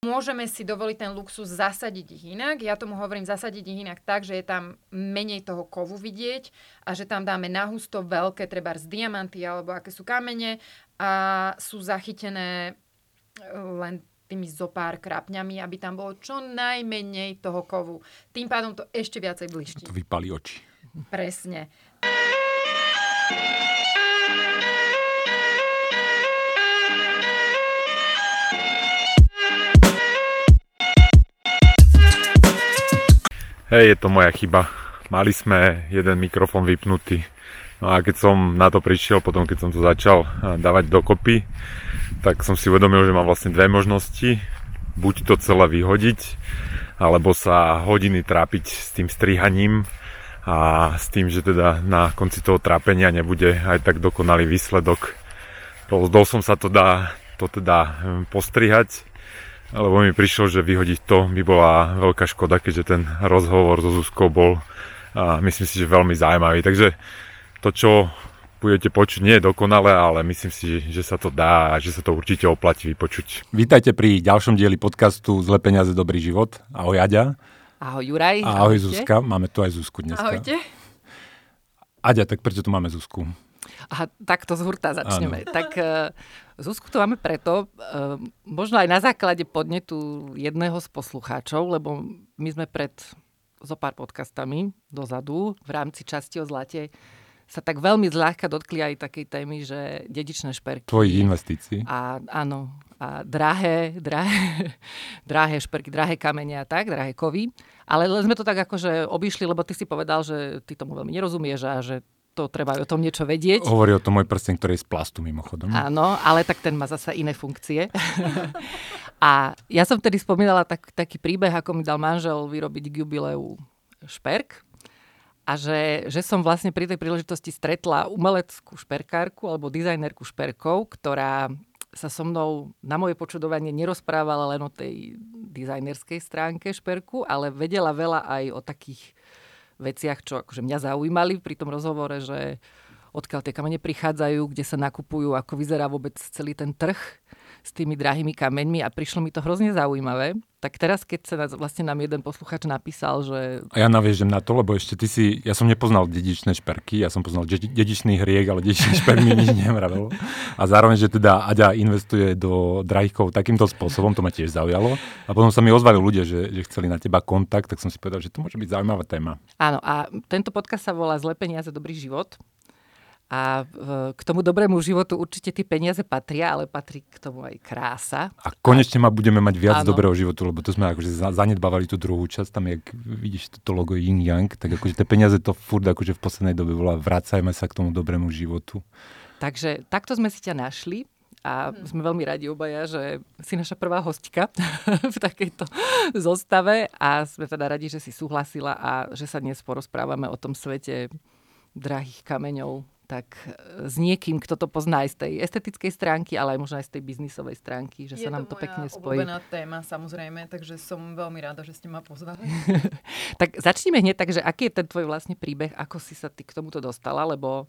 môžeme si dovoliť ten luxus zasadiť ich inak. Ja tomu hovorím zasadiť ich inak tak, že je tam menej toho kovu vidieť a že tam dáme nahusto veľké, treba z diamanty alebo aké sú kamene a sú zachytené len tými zopár krapňami, aby tam bolo čo najmenej toho kovu. Tým pádom to ešte viacej bliští. To vypali oči. Presne. Hej, je to moja chyba. Mali sme jeden mikrofón vypnutý. No a keď som na to prišiel, potom keď som to začal dávať dokopy, tak som si uvedomil, že mám vlastne dve možnosti. Buď to celé vyhodiť, alebo sa hodiny trápiť s tým strihaním a s tým, že teda na konci toho trápenia nebude aj tak dokonalý výsledok. Rozdol som sa to dá to teda hm, postrihať lebo mi prišlo, že vyhodiť to by bola veľká škoda, keďže ten rozhovor so Zuzkou bol a myslím si, že veľmi zaujímavý. Takže to, čo budete počuť, nie je dokonalé, ale myslím si, že sa to dá a že sa to určite oplatí vypočuť. Vítajte pri ďalšom dieli podcastu Zle peniaze, dobrý život. Ahoj Aďa. Ahoj Juraj. Ahoj Ahojte. Zuzka. Máme tu aj Zuzku dneska. Ahojte. Aďa, tak prečo tu máme Zuzku? Aha, tak to z hurta začneme. Ano. Tak uh, Zuzku to máme preto, uh, možno aj na základe podnetu jedného z poslucháčov, lebo my sme pred zo pár podcastami dozadu v rámci časti o zlate sa tak veľmi zľahka dotkli aj takej témy, že dedičné šperky. Tvojich investícií. A áno, a drahé, drahé, drahé šperky, drahé kamene a tak, drahé kovy. Ale sme to tak akože obišli, lebo ty si povedal, že ty tomu veľmi nerozumieš a že to treba o tom niečo vedieť. Hovorí o tom môj prsten, ktorý je z plastu mimochodom. Áno, ale tak ten má zasa iné funkcie. a ja som tedy spomínala tak, taký príbeh, ako mi dal manžel vyrobiť k jubileu šperk. A že, že som vlastne pri tej príležitosti stretla umeleckú šperkárku alebo dizajnerku šperkov, ktorá sa so mnou na moje počudovanie nerozprávala len o tej dizajnerskej stránke šperku, ale vedela veľa aj o takých veciach, čo akože mňa zaujímali pri tom rozhovore, že odkiaľ tie kamene prichádzajú, kde sa nakupujú, ako vyzerá vôbec celý ten trh s tými drahými kameňmi a prišlo mi to hrozne zaujímavé. Tak teraz, keď sa nás, vlastne nám jeden posluchač napísal, že... A ja naviežem na to, lebo ešte ty si... Ja som nepoznal dedičné šperky, ja som poznal dedičný hriek, ale dedičný šperk mi nič nevravelo. A zároveň, že teda Aďa investuje do drahých takýmto spôsobom, to ma tiež zaujalo. A potom sa mi ozvali ľudia, že, že chceli na teba kontakt, tak som si povedal, že to môže byť zaujímavá téma. Áno, a tento podcast sa volá Zle peniaze, dobrý život. A k tomu dobrému životu určite tie peniaze patria, ale patrí k tomu aj krása. A konečne ma budeme mať viac ano. dobrého životu, lebo to sme akože zanedbávali tú druhú časť, tam jak vidíš toto logo Yin Yang, tak akože tie peniaze to furt akože v poslednej dobe volá, vracajme sa k tomu dobrému životu. Takže takto sme si ťa našli a hmm. sme veľmi radi obaja, že si naša prvá hostka v takejto zostave a sme teda radi, že si súhlasila a že sa dnes porozprávame o tom svete drahých kameňov, tak e, s niekým, kto to pozná aj z tej estetickej stránky, ale aj možno aj z tej biznisovej stránky, že je sa nám to, to pekne spojí. Je to téma, samozrejme, takže som veľmi rada, že ste ma pozvali. tak začneme hneď, takže aký je ten tvoj vlastne príbeh, ako si sa ty k tomuto dostala, lebo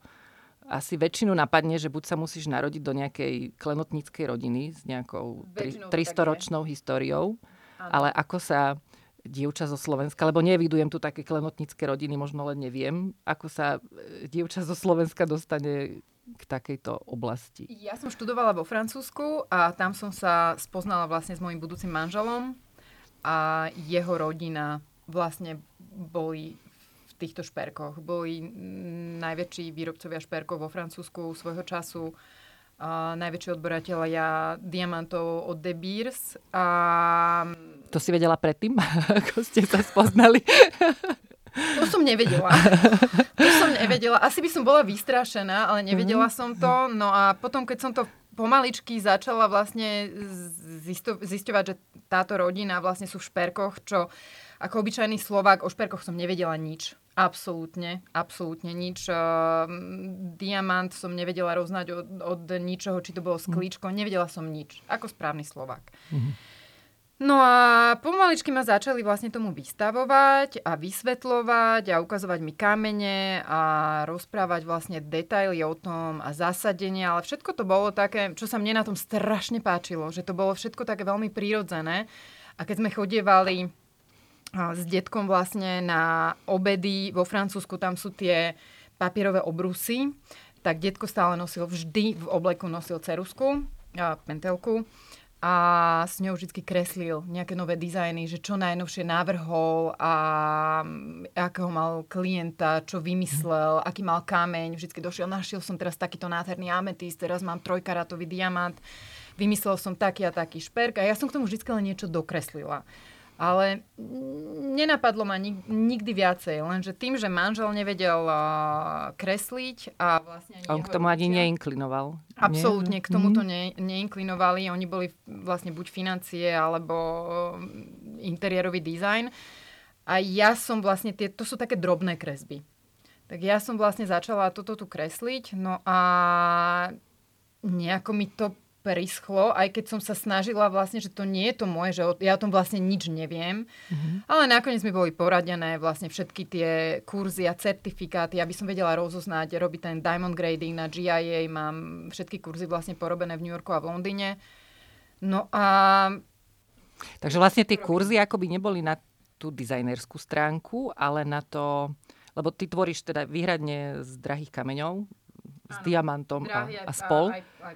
asi väčšinu napadne, že buď sa musíš narodiť do nejakej klenotníckej rodiny s nejakou 300-ročnou históriou, ano. ale ako sa dievča zo Slovenska, lebo nevidujem tu také klenotnické rodiny, možno len neviem, ako sa e, dievča zo Slovenska dostane k takejto oblasti. Ja som študovala vo Francúzsku a tam som sa spoznala vlastne s mojim budúcim manželom a jeho rodina vlastne boli v týchto šperkoch. Boli najväčší výrobcovia šperkov vo Francúzsku svojho času uh, najväčší odberateľia diamantov od De Beers. A... To si vedela predtým, ako ste sa spoznali? To som nevedela. To som nevedela. Asi by som bola vystrašená, ale nevedela mm-hmm. som to. No a potom, keď som to pomaličky začala vlastne zisto- zisťovať, že táto rodina vlastne sú v šperkoch, čo ako obyčajný Slovák o šperkoch som nevedela nič. Absolútne, absolútne nič. Uh, diamant som nevedela roznať od, od ničoho, či to bolo sklíčko. Mhm. Nevedela som nič, ako správny Slovák. Mm-hmm. No a pomaličky ma začali vlastne tomu vystavovať a vysvetľovať a ukazovať mi kamene a rozprávať vlastne detaily o tom a zasadenie, ale všetko to bolo také, čo sa mne na tom strašne páčilo, že to bolo všetko také veľmi prírodzené. A keď sme chodievali s detkom vlastne na obedy vo Francúzsku, tam sú tie papierové obrusy, tak detko stále nosil vždy v obleku nosil cerusku, pentelku a s ňou vždy kreslil nejaké nové dizajny, že čo najnovšie návrhol a mm, akého mal klienta, čo vymyslel, aký mal kameň. Vždy došiel, našiel som teraz takýto nádherný ametist, teraz mám trojkaratový diamant, vymyslel som taký a taký šperk a ja som k tomu vždy len niečo dokreslila. Ale nenapadlo ma nikdy viacej, lenže tým, že manžel nevedel kresliť a vlastne... On k tomu ani neinklinoval. Absolútne, k tomuto mhm. ne, neinklinovali. Oni boli vlastne buď financie, alebo interiérový dizajn. A ja som vlastne, tie, to sú také drobné kresby. Tak ja som vlastne začala toto tu kresliť, no a nejako mi to prischlo, aj keď som sa snažila vlastne, že to nie je to moje, že ja o tom vlastne nič neviem. Mm-hmm. Ale nakoniec mi boli poradené vlastne všetky tie kurzy a certifikáty, aby som vedela rozoznať, robiť ten diamond grading na GIA, mám všetky kurzy vlastne porobené v New Yorku a v Londýne. No a... Takže vlastne tie kurzy akoby neboli na tú dizajnerskú stránku, ale na to, lebo ty tvoríš teda výhradne z drahých kameňov, s diamantom a, a spol. Aj, aj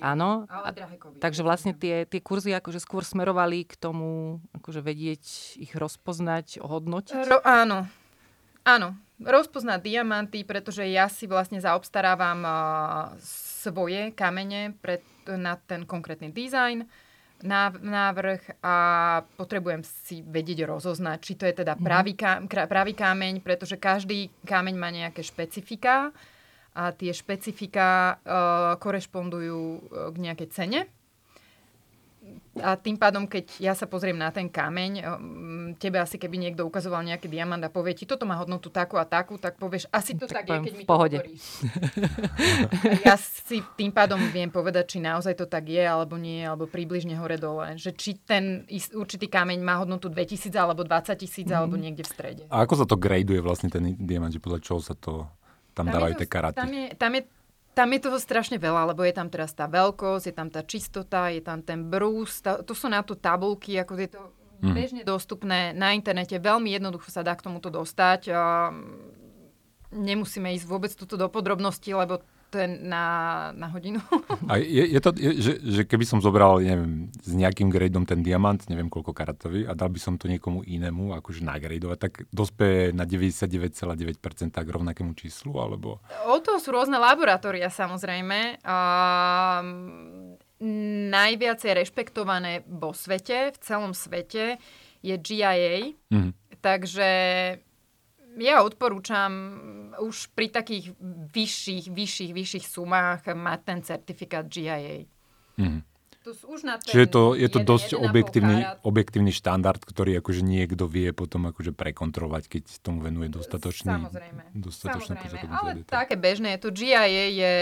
Áno. Ale takže vlastne tie, tie kurzy akože skôr smerovali k tomu, akože vedieť ich rozpoznať, ohodnotiť? Ro, áno. Áno. Rozpoznať diamanty, pretože ja si vlastne zaobstarávam uh, svoje kamene pre, na ten konkrétny dizajn návrh a potrebujem si vedieť rozoznať, či to je teda mhm. pravý, ká, pravý kameň, pretože každý kameň má nejaké špecifika a tie špecifika uh, korešpondujú uh, k nejakej cene. A tým pádom, keď ja sa pozriem na ten kameň, um, tebe asi keby niekto ukazoval nejaký diamant a povie ti, toto má hodnotu takú a takú, tak povieš, asi to tak, tak je, keď mi to pohode. ja si tým pádom viem povedať, či naozaj to tak je, alebo nie, alebo približne hore-dole. Že či ten určitý kameň má hodnotu 2000 alebo 20 tisíc, mm. alebo niekde v strede. A ako sa to graduje vlastne ten diamant, že podľa čoho sa to tam, tam dávajú tie karaty. Tam je, tam, je, tam je toho strašne veľa, lebo je tam teraz tá veľkosť, je tam tá čistota, je tam ten brús, tá, to sú na to tabulky, ako je to mm. bežne dostupné na internete, veľmi jednoducho sa dá k tomuto dostať. Nemusíme ísť vôbec túto do podrobností, lebo to je na, na hodinu. A je, je to, je, že, že keby som zobral, neviem, s nejakým gradeom ten diamant, neviem koľko karatový, a dal by som to niekomu inému, akože nagradovať, tak dospeje na 99,9% k rovnakému číslu, alebo... O to sú rôzne laboratória, samozrejme. A najviacej rešpektované vo svete, v celom svete, je GIA. Mm-hmm. Takže ja odporúčam už pri takých vyšších, vyšších, vyšších sumách mať ten certifikát GIA. Mm. To už na ten Čiže to, je to jeden, dosť objektívny, objektívny štandard, ktorý akože niekto vie potom akože prekontrolovať, keď tomu venuje dostatočný, Samozrejme. dostatočné Samozrejme. Ale také bežné je to. GIA je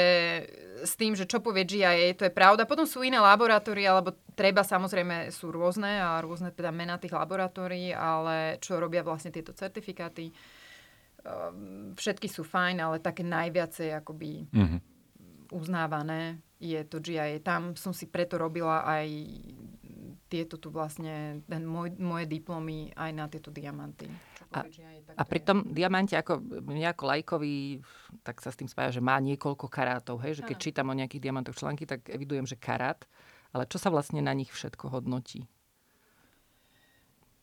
s tým, že čo povie GIA, to je pravda. Potom sú iné laboratórie, alebo treba samozrejme sú rôzne a rôzne teda mená tých laboratórií, ale čo robia vlastne tieto certifikáty všetky sú fajn, ale také najviacej akoby mm-hmm. uznávané je to GIA. Tam som si preto robila aj tieto tu vlastne, ten môj, moje diplomy aj na tieto diamanty. A, a pri tom diamante, ako nejako lajkový, tak sa s tým spája, že má niekoľko karátov. Hej? Že keď čítam o nejakých diamantoch články, tak evidujem, že karát. Ale čo sa vlastne na nich všetko hodnotí?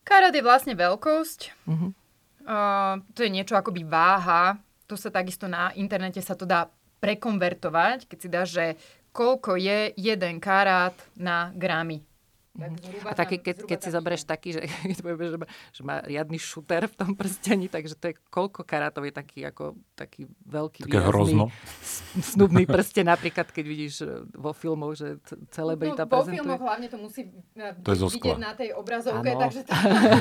Karát je vlastne veľkosť. Uh-huh. Uh, to je niečo akoby váha. To sa takisto na internete sa to dá prekonvertovať, keď si dáš, že koľko je jeden karát na gramy. Mhm. a taký, keď, keď si zoberieš taký, že, že, má, že má riadny šuter v tom prstení, takže to je koľko karátov je taký, ako, taký veľký, Také hrozno. snubný prsten, napríklad, keď vidíš e, vo filmoch, že celebrita no, prezentuje. Vo filmoch hlavne to musí e, to je vidieť na tej obrazovke, ano. takže to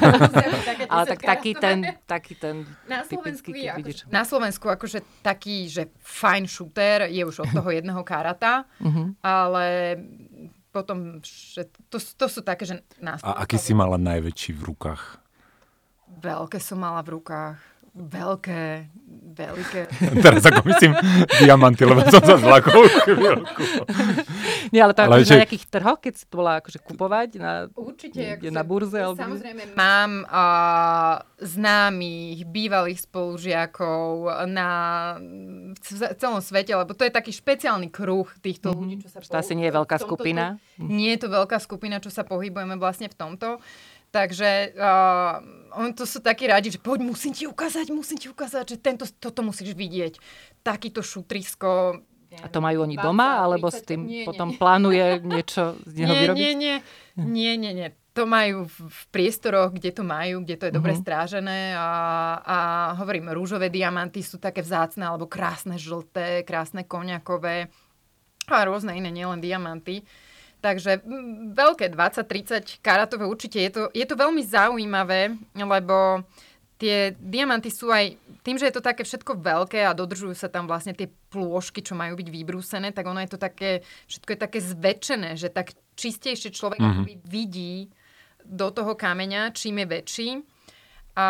Ale tak taký ten, taký ten na typický, keď vidíš. Na Slovensku akože taký, že fajn šuter je už od toho jedného karata, uh-huh. ale potom, že to, to sú také, že nás... A aký si mala najväčší v rukách? Veľké som mala v rukách. Veľké, veľké. Teraz ako myslím diamanty, lebo som sa zlakol chvíľku. Nie, ale to ale akože že... na nejakých trhoch, keď si to bola akože kupovať? Na, Určite. Je na burze? Alebo... Samozrejme, mám uh, známych, bývalých spolužiakov na v celom svete, lebo to je taký špeciálny kruh týchto mm-hmm. ľudí, čo sa To asi nie je veľká skupina. Nie je to veľká skupina, čo sa pohybujeme vlastne v tomto. Takže uh, on to sú takí radi, že poď, musím ti ukázať, musím ti ukázať, že tento, toto musíš vidieť. Takýto šutrisko. A to majú oni 20, doma, alebo 30, s tým nie, potom nie. plánuje niečo z neho nie, vyrobiť? Nie, nie, nie, nie, nie. To majú v, priestoroch, kde to majú, kde to je dobre mm-hmm. strážené a, a hovorím, rúžové diamanty sú také vzácne, alebo krásne žlté, krásne koniakové a rôzne iné, nielen diamanty. Takže veľké 20-30 karatové určite. Je to, je to veľmi zaujímavé, lebo tie diamanty sú aj, tým, že je to také všetko veľké a dodržujú sa tam vlastne tie plôžky, čo majú byť vybrúsené, tak ono je to také, všetko je také zväčšené, že tak čistejšie človek mm-hmm. vidí do toho kameňa, čím je väčší a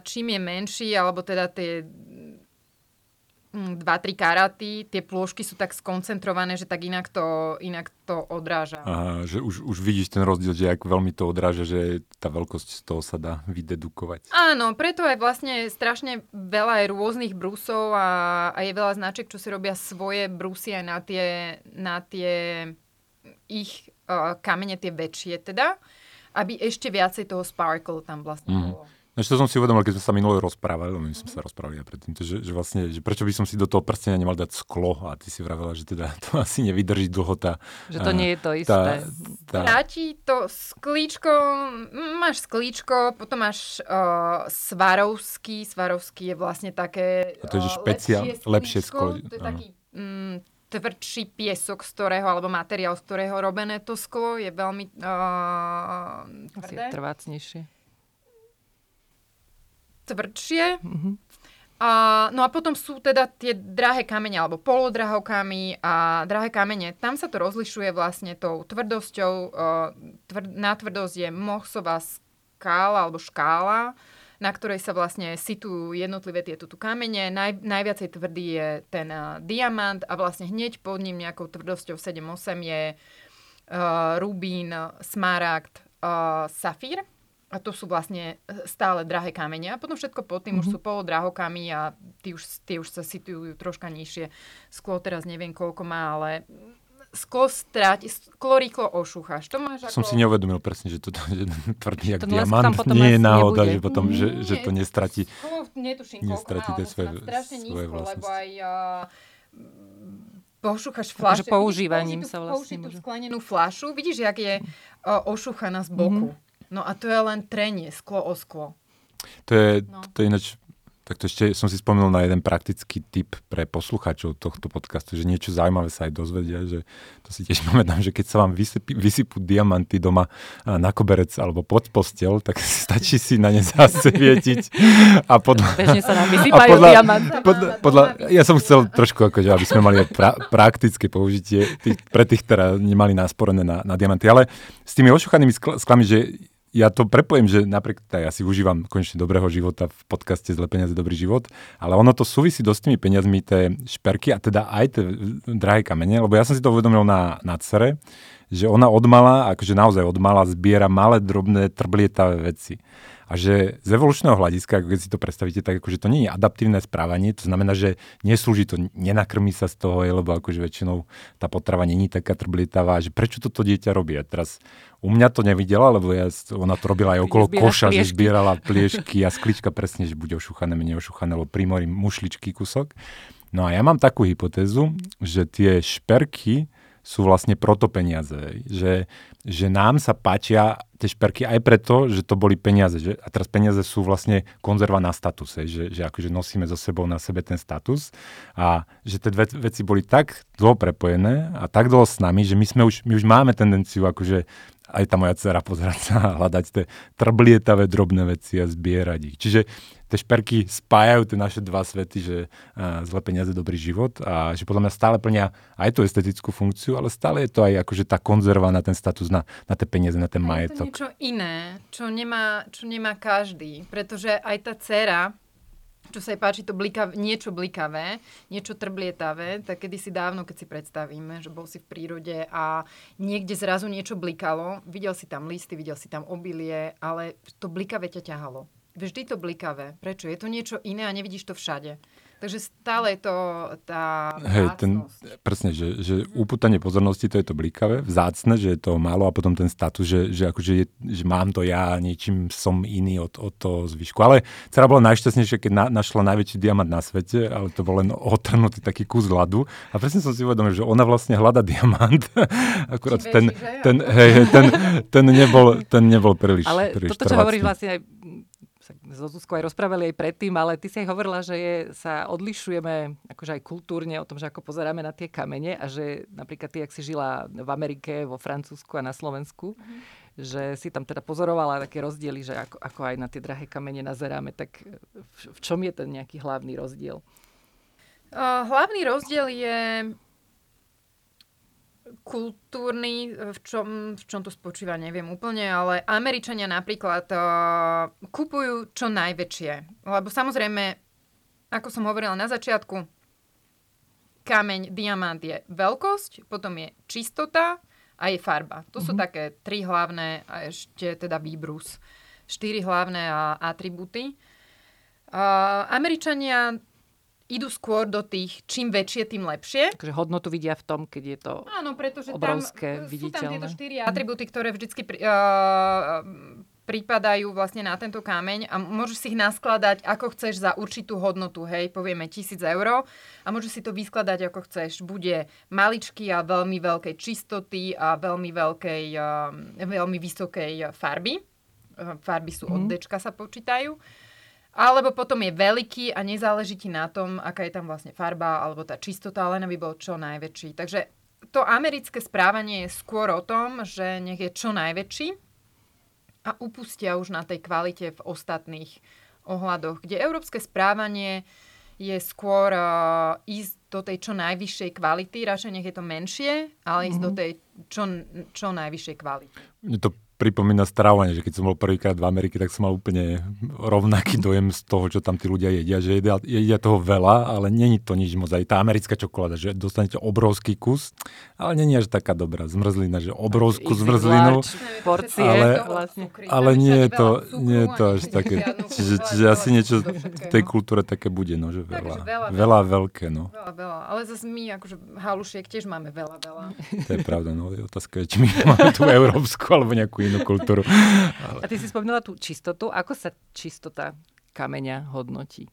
čím je menší, alebo teda tie 2-3 mm, karaty, tie plôžky sú tak skoncentrované, že tak inak to, inak to odráža. Aha, že už, už vidíš ten rozdiel, že ak veľmi to odráža, že tá veľkosť z toho sa dá vydedukovať. Áno, preto je vlastne strašne veľa aj rôznych brusov a, a je veľa značiek, čo si robia svoje brusy aj na tie, na tie ich uh, kamene, tie väčšie teda, aby ešte viacej toho sparkle tam vlastne mm. bolo. Ešte to som si uvedomil, keď sme sa minulé rozprávali, lebo my sme sa rozprávali aj predtým, že, že vlastne, že prečo by som si do toho prstenia nemal dať sklo a ty si vravela, že teda to asi nevydrží dlho tá... Že to a, nie je to isté. Tá, tá... Vráti to sklíčko, máš sklíčko, potom máš uh, svarovský, svarovský je vlastne také a to je, že špeciál, lepšie, lepšie sklo. To je taký mm, tvrdší piesok, z ktorého, alebo materiál, z ktorého robené to sklo, je veľmi uh, tvrdé. Asi trvácnejšie tvrdšie. Mm-hmm. A, no a potom sú teda tie drahé kamene, alebo polodrahokamy a drahé kamene. Tam sa to rozlišuje vlastne tou tvrdosťou. Uh, na tvrdosť je mohsová skála alebo škála, na ktorej sa vlastne situujú jednotlivé tieto tu kamene. Naj, najviacej tvrdý je ten uh, diamant a vlastne hneď pod ním nejakou tvrdosťou 7-8 je uh, rubín, smaragd, uh, safír. A to sú vlastne e, stále drahé kamene. A potom všetko pod tým mm-hmm. už mhm. sú polodrahokami a tí už, tie už sa situujú troška nižšie. Sklo teraz neviem, koľko má, ale sklo stráti, sklo rýchlo ošúchaš. To máš ako... Som si neuvedomil presne, že to je tvrdý jak diamant. Nie je náhoda, nebude. že potom, že, že to nestratí, sklo, netuším, nestratí tie svoje, svoje vlastnosti. Lebo aj uh, pošúchaš fľašu. Takže používaním sa vlastne Použiť tú sklenenú fľašu. Vidíš, jak je uh, ošúchaná z boku. Mm-hmm. No a to je len trenie, sklo o sklo. To je, no. to je ináč, tak to ešte som si spomenul na jeden praktický tip pre poslucháčov tohto podcastu, že niečo zaujímavé sa aj dozvedia, že to si tiež pamätám, že keď sa vám vysypú, vysypú diamanty doma na koberec alebo pod postel, tak stačí si na ne zasvietiť a podľa... Bežne sa nám vysypajú podľa, diamanty. Podľa, podľa, ja som chcel trošku, akože, aby sme mali pra, praktické použitie tých, pre tých, ktoré nemali násporené na, na diamanty, ale s tými ošuchanými sklami, že ja to prepojím, že napríklad ja si užívam konečne dobrého života v podcaste Zle peniaze, dobrý život, ale ono to súvisí dosť s tými peniazmi, tie šperky a teda aj tie drahé kamene, lebo ja som si to uvedomil na, na cere, že ona odmala, akože naozaj odmala, zbiera malé, drobné, trblietavé veci. A že z evolučného hľadiska, keď si to predstavíte, tak akože to nie je adaptívne správanie, to znamená, že neslúži to, nenakrmí sa z toho, lebo akože väčšinou tá potrava není taká trblietavá, že prečo toto dieťa robí. A teraz u mňa to nevidela, lebo ja, ona to robila aj okolo koša, pliešky. že zbierala pliešky a sklička presne, že bude ošuchané, menej ošuchané, lebo primorí mušličky kúsok. No a ja mám takú hypotézu, že tie šperky sú vlastne proto peniaze. Že, že nám sa páčia tie šperky aj preto, že to boli peniaze. Že, a teraz peniaze sú vlastne konzerva na statuse, že, že akože nosíme so sebou na sebe ten status a že tie dve veci boli tak dlho prepojené a tak dlho s nami, že my, sme už, my už máme tendenciu akože aj tá moja dcera pozerať sa a hľadať tie trblietavé drobné veci a zbierať ich. Čiže tie šperky spájajú tie naše dva svety, že uh, zle peniaze, dobrý život a že podľa mňa stále plnia aj tú estetickú funkciu, ale stále je to aj akože tá konzerva na ten status, na, na tie peniaze, na ten majetok. Je to niečo iné, čo nemá, čo nemá každý, pretože aj tá dcera čo sa jej páči, to blikav, niečo blikavé, niečo trblietavé, tak kedy si dávno, keď si predstavíme, že bol si v prírode a niekde zrazu niečo blikalo, videl si tam listy, videl si tam obilie, ale to blikavé ťa ťahalo. Vždy to blikavé. Prečo? Je to niečo iné a nevidíš to všade. Takže stále je to tá Hej, ten, presne, že, že upútanie pozornosti to je to blikavé, vzácne, že je to málo a potom ten status, že, že, akože je, že mám to ja, niečím som iný od, od toho zvyšku. Ale dcera bola najšťastnejšia, keď na, našla najväčší diamant na svete, ale to bol len otrhnutý taký kus ľadu. A presne som si uvedomil, že ona vlastne hľada diamant. Akurát ten, ten, hej, ten, ten, nebol, ten nebol príliš Ale príliš toto, čo hovoríš vlastne aj so Zuzkou aj rozprávali aj predtým, ale ty si aj hovorila, že je, sa odlišujeme akože aj kultúrne o tom, že ako pozeráme na tie kamene a že napríklad ty, ak si žila v Amerike, vo Francúzsku a na Slovensku, mm-hmm. že si tam teda pozorovala také rozdiely, že ako, ako aj na tie drahé kamene nazeráme, tak v, v čom je ten nejaký hlavný rozdiel? Hlavný rozdiel je kultúrny, v čom, v čom to spočíva, neviem úplne, ale Američania napríklad uh, kupujú čo najväčšie. Lebo samozrejme, ako som hovorila na začiatku, kameň, diamant je veľkosť, potom je čistota a je farba. To mm-hmm. sú mhm. také tri hlavné a ešte teda výbrus. Štyri hlavné atributy. Uh, Američania idú skôr do tých, čím väčšie, tým lepšie. Takže hodnotu vidia v tom, keď je to Áno, pretože obrovské, tam, viditeľné. sú tam tieto štyri atributy, ktoré vždycky pri, uh, pripadajú vlastne na tento kameň a môžeš si ich naskladať, ako chceš za určitú hodnotu, hej, povieme tisíc eur a môžeš si to vyskladať, ako chceš. Bude maličký a veľmi veľkej čistoty a veľmi veľkej, uh, veľmi vysokej farby. Uh, farby sú mm. od dečka sa počítajú. Alebo potom je veľký a nezáleží ti na tom, aká je tam vlastne farba alebo tá čistota, len aby bol čo najväčší. Takže to americké správanie je skôr o tom, že nech je čo najväčší a upustia už na tej kvalite v ostatných ohľadoch, kde európske správanie je skôr uh, ísť do tej čo najvyššej kvality, radšej nech je to menšie, ale ísť mm-hmm. do mhm. tej čo, čo najvyššej kvality. Mne to pripomína stravovanie, že keď som bol prvýkrát v Amerike, tak som mal úplne rovnaký dojem z toho, čo tam tí ľudia jedia, že jedia, jedia toho veľa, ale není to nič moc. Aj tá americká čokoláda, že dostanete obrovský kus, ale není až taká dobrá zmrzlina, že obrovskú zmrzlinu. Porcie, ale, vlastne. ale nie je to, nie je to až také. Čiže, čiže asi niečo v tej kultúre také bude, no, že veľa. veľa, veľa veľké, no. Veľa, veľa. Ale zase my, akože halušiek tiež máme veľa, veľa. To je pravda, no. Otázka je, či my máme tú európsku alebo nejakú inú kultúru. Ale... A ty si spomínala tú čistotu. Ako sa čistota kameňa hodnotí?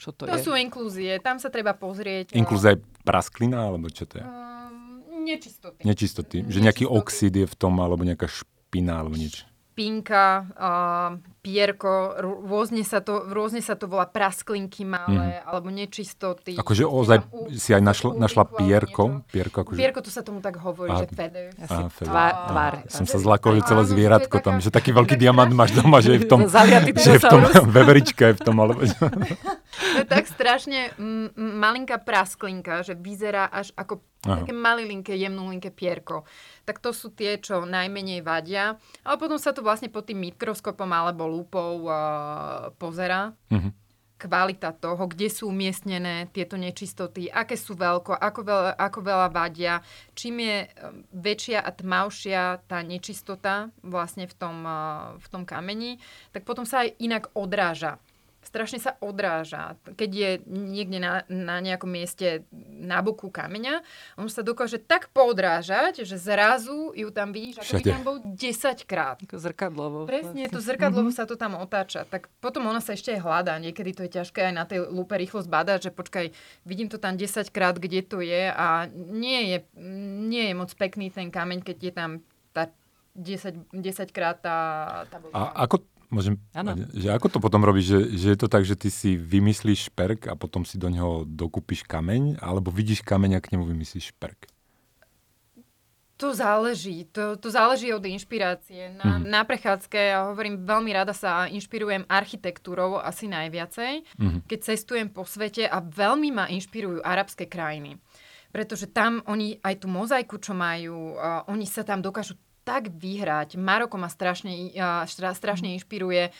Čo to, to je? sú inklúzie. Tam sa treba pozrieť. Inklúzia je prasklina, alebo čo to je? Um, nečistoty. Nečistoty. Že nejaký oxid je v tom, alebo nejaká špina, alebo niečo pinka, uh, pierko, rôzne sa, to, rôzne sa to volá prasklinky malé, mm. alebo nečistoty. Akože ozaj si aj našla, našla pierko? Pierko, akože... pierko, to sa tomu tak hovorí, a, že feather. A, feather. Tvár, tvár. Som sa zlakol, že celé zvieratko tam, že taký veľký diamant máš doma, že je v tom, že je v tom veverička je v tom, alebo... to je tak strašne m- malinká prasklinka, že vyzerá až ako Aha. také malilinké, jemnulinké pierko. Tak to sú tie, čo najmenej vadia. Ale potom sa to vlastne pod tým mikroskopom alebo lúpou uh, pozera. Uh-huh. Kvalita toho, kde sú umiestnené tieto nečistoty, aké sú veľko, ako veľa, ako veľa vadia. Čím je väčšia a tmavšia tá nečistota vlastne v tom, v tom kameni, tak potom sa aj inak odráža strašne sa odráža. Keď je niekde na, na nejakom mieste na boku kameňa, on sa dokáže tak podrážať, že zrazu ju tam vidíš, ako by tam bol 10 krát. Ako zrkadlovo. Presne, to zrkadlovo mm-hmm. sa to tam otáča. Tak potom ona sa ešte aj hľadá. Niekedy to je ťažké aj na tej lupe rýchlo zbadať, že počkaj, vidím to tam 10 krát, kde to je a nie je, nie je moc pekný ten kameň, keď je tam tá 10, 10 krát tá, tá A ako Môžem, ano. že ako to potom robíš, že, že je to tak, že ty si vymyslíš šperk a potom si do neho dokúpiš kameň, alebo vidíš kameň a k nemu vymyslíš šperk? To záleží. To, to záleží od inšpirácie. Na, mm. na prechádzke, ja hovorím, veľmi rada sa inšpirujem architektúrou asi najviacej, mm. keď cestujem po svete a veľmi ma inšpirujú arabské krajiny. Pretože tam oni aj tú mozaiku, čo majú, uh, oni sa tam dokážu tak vyhrať. Maroko ma strašne, strašne inšpiruje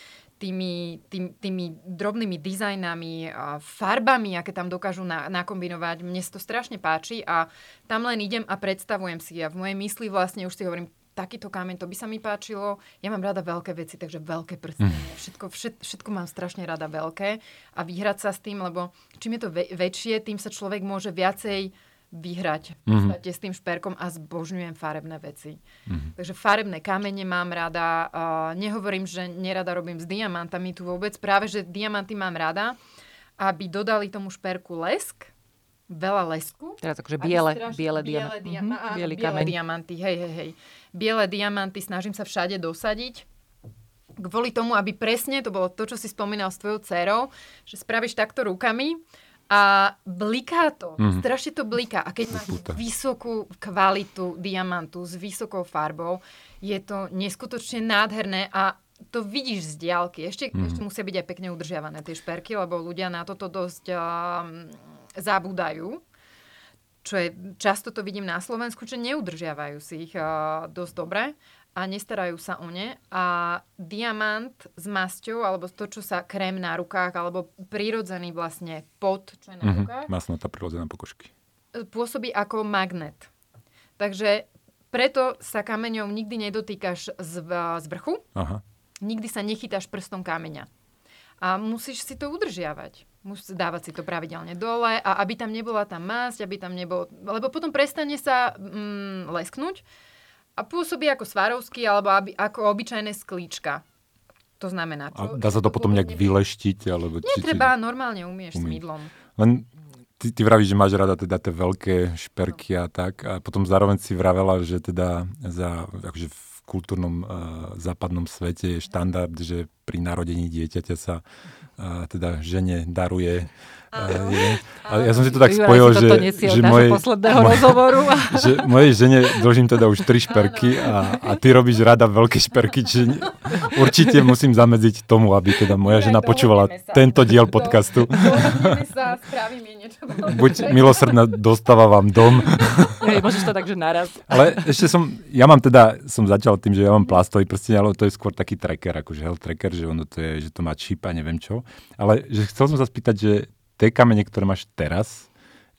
tými, tým, tými drobnými dizajnami, farbami, aké tam dokážu na, nakombinovať. Mne to strašne páči a tam len idem a predstavujem si a v mojej mysli vlastne už si hovorím, takýto kameň, to by sa mi páčilo. Ja mám rada veľké veci, takže veľké prstenie. Mm. Všetko, všet, všetko mám strašne rada veľké a vyhrať sa s tým, lebo čím je to väčšie, tým sa človek môže viacej vyhrať mm-hmm. s tým šperkom a zbožňujem farebné veci. Mm-hmm. Takže farebné kamene mám rada. Uh, nehovorím, že nerada robím s diamantami tu vôbec. Práve, že diamanty mám rada, aby dodali tomu šperku lesk, veľa lesku. Teraz akože biele, straš... biele, biele, dia- mm-hmm. Á, biele diamanty. Hej, hej, hej. Biele diamanty snažím sa všade dosadiť. Kvôli tomu, aby presne, to bolo to, čo si spomínal s tvojou dcerou, že spravíš takto rukami a bliká to, mm. strašne to bliká. A keď máš vysokú kvalitu diamantu s vysokou farbou, je to neskutočne nádherné a to vidíš z diálky. Ešte, mm. ešte musia byť aj pekne udržiavané tie šperky, lebo ľudia na toto dosť uh, zabúdajú. Čo je, často to vidím na Slovensku, že neudržiavajú si ich uh, dosť dobre a nestarajú sa o ne. A diamant s masťou, alebo to, čo sa krém na rukách, alebo prírodzený vlastne pot, čo je na mm-hmm. rukách. Masnota prírodzená pokožky. Pôsobí ako magnet. Takže preto sa kameňov nikdy nedotýkaš z, z vrchu. Aha. Nikdy sa nechytáš prstom kameňa. A musíš si to udržiavať. Musíš dávať si to pravidelne dole a aby tam nebola tá masť, aby tam nebolo... Lebo potom prestane sa mm, lesknúť a pôsobí ako svarovský alebo aby, ako obyčajné sklíčka. To znamená, čo? A dá sa to potom nejak vyleštiť? Alebo či, Netreba, či... normálne umieš umie. s mydlom. Len ty, ty vravíš, že máš rada teda tie veľké šperky a tak. A potom zároveň si vravela, že teda za, akože v kultúrnom uh, západnom svete je štandard, že pri narodení dieťaťa sa uh, teda žene daruje je, ale ja som si to tak spojil, že, že, mojej, rozhovoru. že mojej žene dlžím teda už tri šperky a, a ty robíš rada veľké šperky, čiže určite musím zamedziť tomu, aby teda moja žena počúvala tento diel podcastu. sa. Buď milosrdná, dostáva vám dom. Hej, môžeš to tak, že naraz. Ale ešte som, ja mám teda, som začal tým, že ja mám plastový prsteň, ale to je skôr taký tracker, akože health tracker, že ono to je, že to má čip a neviem čo. Ale že chcel som sa spýtať, že tie kamene, ktoré máš teraz,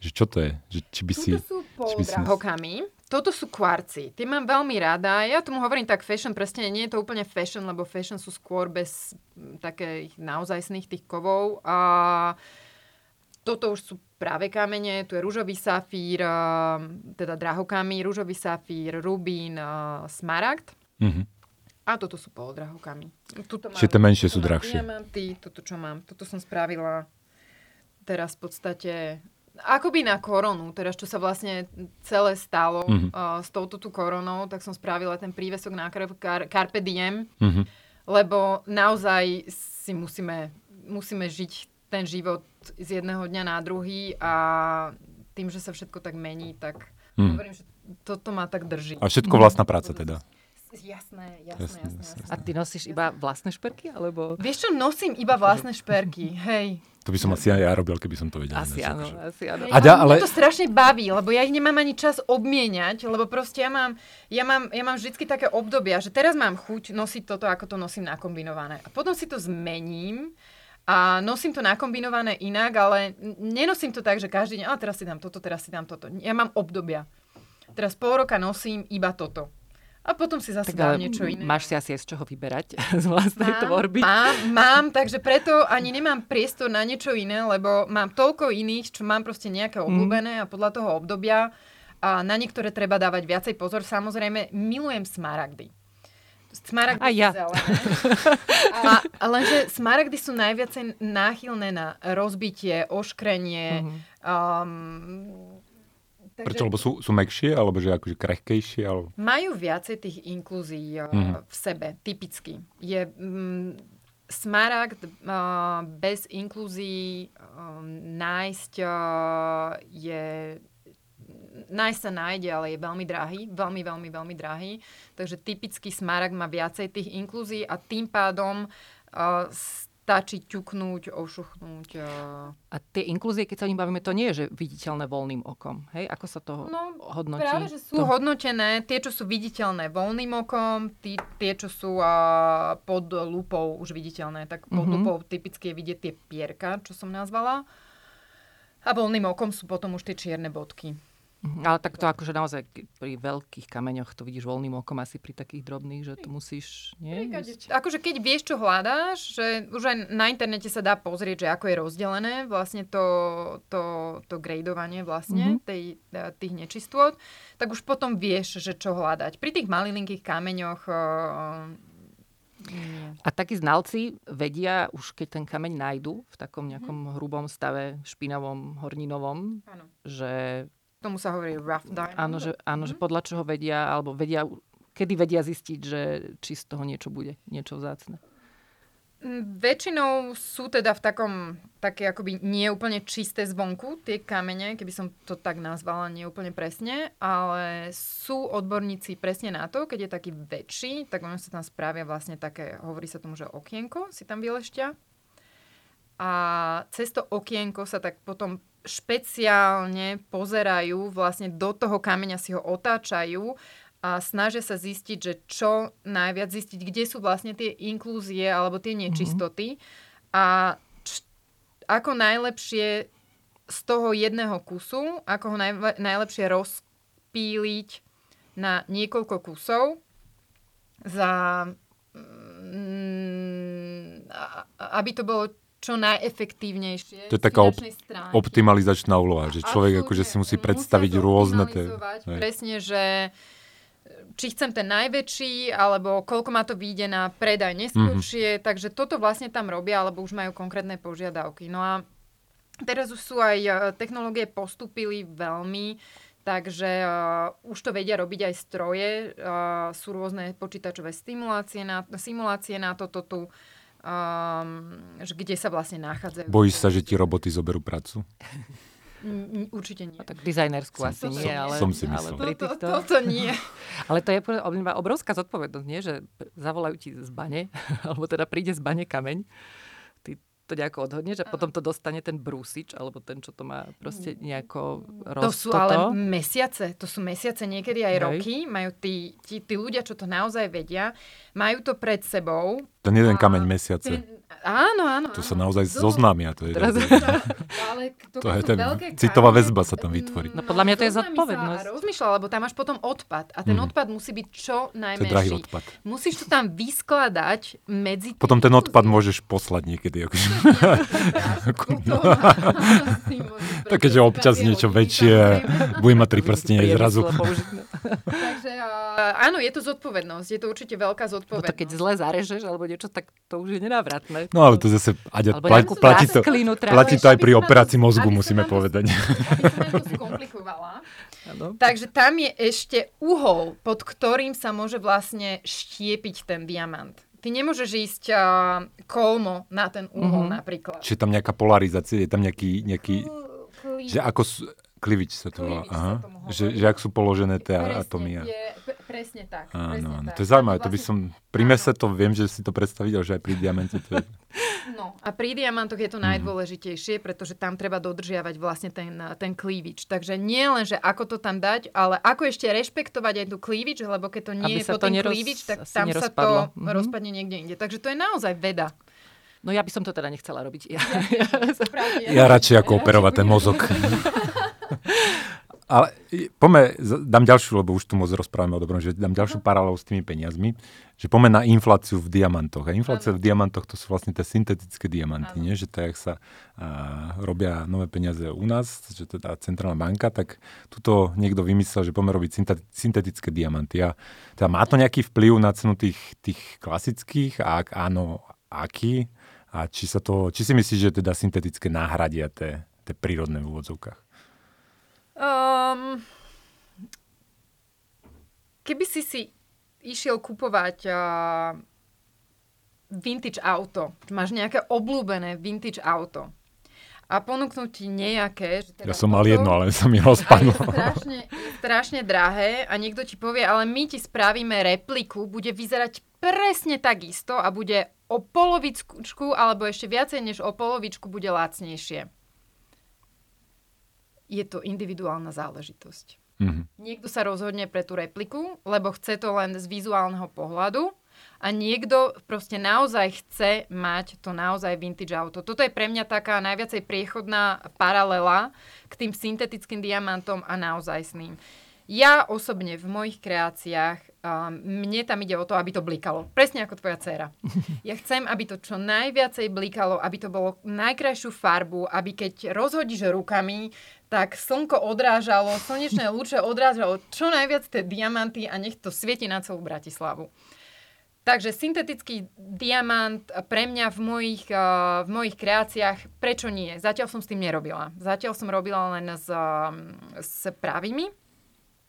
že čo to je? Že či by si... Toto sú poldrahokami. Toto sú kvarci. Tie mám veľmi rada. Ja tomu hovorím tak fashion, presne nie je to úplne fashion, lebo fashion sú skôr bez takých naozajstných tých kovov. A toto už sú práve kamene, tu je rúžový safír, teda drahokami, rúžový safír, rubín, smaragd. Mm-hmm. A toto sú polodrahokami. Tuto mám, Čiže tie menšie sú drahšie. Diamanty, toto čo mám. Toto som spravila teraz v podstate akoby na koronu, teraz čo sa vlastne celé stalo mm-hmm. uh, s touto tú koronou, tak som spravila ten prívesok na kar- Carpe Diem, mm-hmm. lebo naozaj si musíme, musíme žiť ten život z jedného dňa na druhý a tým, že sa všetko tak mení, tak mm. hovorím, že toto ma tak drží. A všetko vlastná práca teda. Jasné, jasné, jasné, jasné, jasné. A ty nosíš iba vlastné šperky? Alebo... Vieš čo, nosím iba vlastné šperky, hej. To by som asi aj ja robil, keby som to vedel. Asi áno, asi áno. A ja, ale... Mňa to strašne baví, lebo ja ich nemám ani čas obmieniať, lebo proste ja mám, ja mám, ja mám vždycky také obdobia, že teraz mám chuť nosiť toto, ako to nosím nakombinované. A potom si to zmením a nosím to nakombinované inak, ale nenosím to tak, že každý deň, ale teraz si dám toto, teraz si dám toto. Ja mám obdobia. Teraz pol roka nosím iba toto. A potom si zase dám niečo iné. Máš si asi z čoho vyberať z vlastnej mám, tvorby. Mám, mám, takže preto ani nemám priestor na niečo iné, lebo mám toľko iných, čo mám proste nejaké mhm. obľúbené mm. a podľa toho obdobia a na niektoré treba dávať viacej pozor. Samozrejme, milujem smaragdy. Smaragdy a ja. A, a lenže smaragdy sú najviac náchylné na rozbitie, oškrenie, mm-hmm. um, Takže... Prečo? Lebo sú, sú mekšie, alebo že akože krehkejšie? Alebo... Majú viacej tých inklúzií mm-hmm. v sebe, typicky. Je mm, smaragd uh, bez inklúzií uh, nájsť uh, je nájsť sa nájde, ale je veľmi drahý, veľmi, veľmi, veľmi drahý. Takže typický smaragd má viacej tých inklúzií a tým pádom uh, stačí ťuknúť, ošuchnúť. Uh... A tie inklúzie, keď sa o nich bavíme, to nie je že viditeľné voľným okom. Hej? Ako sa to No, hodnotí? Práve, že sú to... hodnotené tie, čo sú viditeľné voľným okom, tí, tie, čo sú uh, pod lupou už viditeľné. Tak pod Mhm. lupou typicky je vidieť tie pierka, čo som nazvala. A voľným okom sú potom už tie čierne bodky. Mhm, Ale tak to akože naozaj pri veľkých kameňoch to vidíš voľným okom asi pri takých drobných, že to musíš... Nie? Akože keď vieš, čo hľadáš, že už aj na internete sa dá pozrieť, že ako je rozdelené vlastne to, to, to gradovanie vlastne Mhm. tej, e, tých nečistôt, tak už potom vieš, že čo hľadať. Pri tých malilinkých kameňoch uh, nie. A takí znalci vedia, už keď ten kameň nájdu v takom nejakom hrubom stave, špinavom, horninovom, Áno. že Tomu sa hovorí rough diamond. áno, že, áno, že podľa čoho vedia, alebo vedia, kedy vedia zistiť, že či z toho niečo bude, niečo vzácne. Mm, Väčšinou sú teda v takom, také akoby nie úplne čisté zvonku, tie kamene, keby som to tak nazvala, nie úplne presne, ale sú odborníci presne na to, keď je taký väčší, tak ono sa tam spravia vlastne také, hovorí sa tomu, že okienko si tam vylešťa. A cez to okienko sa tak potom špeciálne pozerajú, vlastne do toho kameňa si ho otáčajú a snažia sa zistiť, že čo najviac zistiť, kde sú vlastne tie inklúzie alebo tie nečistoty. A č- ako najlepšie z toho jedného kusu, ako ho najle- najlepšie rozpíliť na niekoľko kusov za mm, aby to bolo čo najefektívnejšie. To je taká op- stránky. Optimalizačná úloha, že človek akože si musí predstaviť to rôzne tie... Presne, že či chcem ten najväčší, alebo koľko ma to vyjde na predaj neskôršie. Mm-hmm. Takže toto vlastne tam robia, alebo už majú konkrétne požiadavky. No a teraz už sú aj e, technológie postupili veľmi, takže uh, už to vedia robiť aj stroje. Uh, sú rôzne počítačové stimulácie na, simulácie na toto tu, um, že kde sa vlastne nachádzajú. Bojíš sa, že ti roboty zoberú prácu? Mm, určite nie. A tak dizajnerskú Som- asi som- nie, ale, som si ale myslel. pri Toto, týchto... toto nie. Ale to je obrovská zodpovednosť, nie? Že zavolajú ti z bane, alebo teda príde z bane kameň, to nejako odhodneš a potom to dostane ten brúsič, alebo ten, čo to má proste nejako roz... To sú toto. ale mesiace, to sú mesiace, niekedy aj Hej. roky. Majú tí, tí, tí ľudia, čo to naozaj vedia, majú to pred sebou. Ten jeden A kameň mesiace. Ten, áno, áno. To áno. sa naozaj Zo- zoznámia. To je, Teraz- Ale to, To je ten- veľké citová väzba sa tam vytvorí. No podľa mňa to je zodpovednosť. Rozmýšľa, lebo tam máš potom odpad. A ten Mhm. odpad musí byť čo to je najmenší. drahý odpad. Musíš to tam vyskladať medzi... tými Potom ten odpad môžeš poslať niekedy. Akože. Tak keďže občas niečo väčšie, bude mať tri prstenie zrazu. Takže áno, je to zodpovednosť. Je to určite veľká Bo zodpovednosť. to keď zle zarežeš alebo niečo, tak to už je nenávratné. No ale to zase, Aďa, Alebo platí, to, platí to aj pri operácii mozgu, musíme povedať. Áno. Takže tam je ešte uhol, pod ktorým sa môže vlastne štiepiť ten diamant. Ty nemôžeš ísť uh, kolmo na ten uhol Mhm. napríklad. Čiže je tam nejaká polarizácia, je tam nejaký, nejaký že ako klivič sa to volá, sa že, že ak sú položené tie atómy. presne tak. Áno, presne áno, tak. to je zaujímavé, to by Vlastne- som, pri mese to viem, že si to predstaviť, ale že aj pri diamante to je, No a pri diamantoch je to Mhm. najdôležitejšie, pretože tam treba dodržiavať vlastne ten, ten cleavage. Takže nie len, že ako to tam dať, ale ako ešte rešpektovať aj tú cleavage, lebo keď to nie Aby je sa pod to tým neroz- cleavage, tak tam sa to. Mhm. rozpadne niekde inde. Takže to je naozaj veda. No ja by som to teda nechcela robiť. Ja, ja radšej ako operovať ten mozog. Ale poďme, dám ďalšiu, lebo už tu moc rozprávame o dobrom, že dám ďalšiu paralelu s tými peniazmi, že poďme na infláciu v diamantoch. A inflácia Áno. v diamantoch to sú vlastne tie syntetické diamanty, nie? že tak, sa a, robia nové peniaze u nás, že teda centrálna banka, tak tuto niekto vymyslel, že poďme robiť synteti- syntetické diamanty. A teda má to nejaký vplyv na cenu tých, tých klasických? A ak áno, aký? A či, sa to, či si myslíš, že teda syntetické náhradia tie, tie prírodné v úvodzovkách? Um, keby si si išiel kupovať uh, vintage auto, máš nejaké obľúbené vintage auto a ponúknúť ti nejaké. Že teda ja som mal toto- jedno, ale sa mi rozpadlo. strašne, strašne drahé a niekto ti povie, ale my ti spravíme repliku, bude vyzerať presne takisto a bude o polovičku alebo ešte viacej než o polovičku bude lacnejšie. Je to individuálna záležitosť. Mhm. Niekto sa rozhodne pre tú repliku, lebo chce to len z vizuálneho pohľadu a niekto proste naozaj chce mať to naozaj vintage auto. Toto je pre mňa taká najviacej priechodná paralela k tým syntetickým diamantom a naozajstným. Ja osobne v mojich kreáciách, mne tam ide o to, aby to blikalo. Presne ako tvoja dcéra. Ja chcem, aby to čo najviacej blikalo, aby to bolo najkrajšiu farbu, aby keď rozhodíš rukami, tak slnko odrážalo, slnečné lúče odrážalo čo najviac tie diamanty a nech to svieti na celú Bratislavu. Takže syntetický diamant pre mňa v mojich, uh, v mojich kreáciách, prečo nie? Zatiaľ som s tým nerobila. Zatiaľ som robila len s, um, s pravými,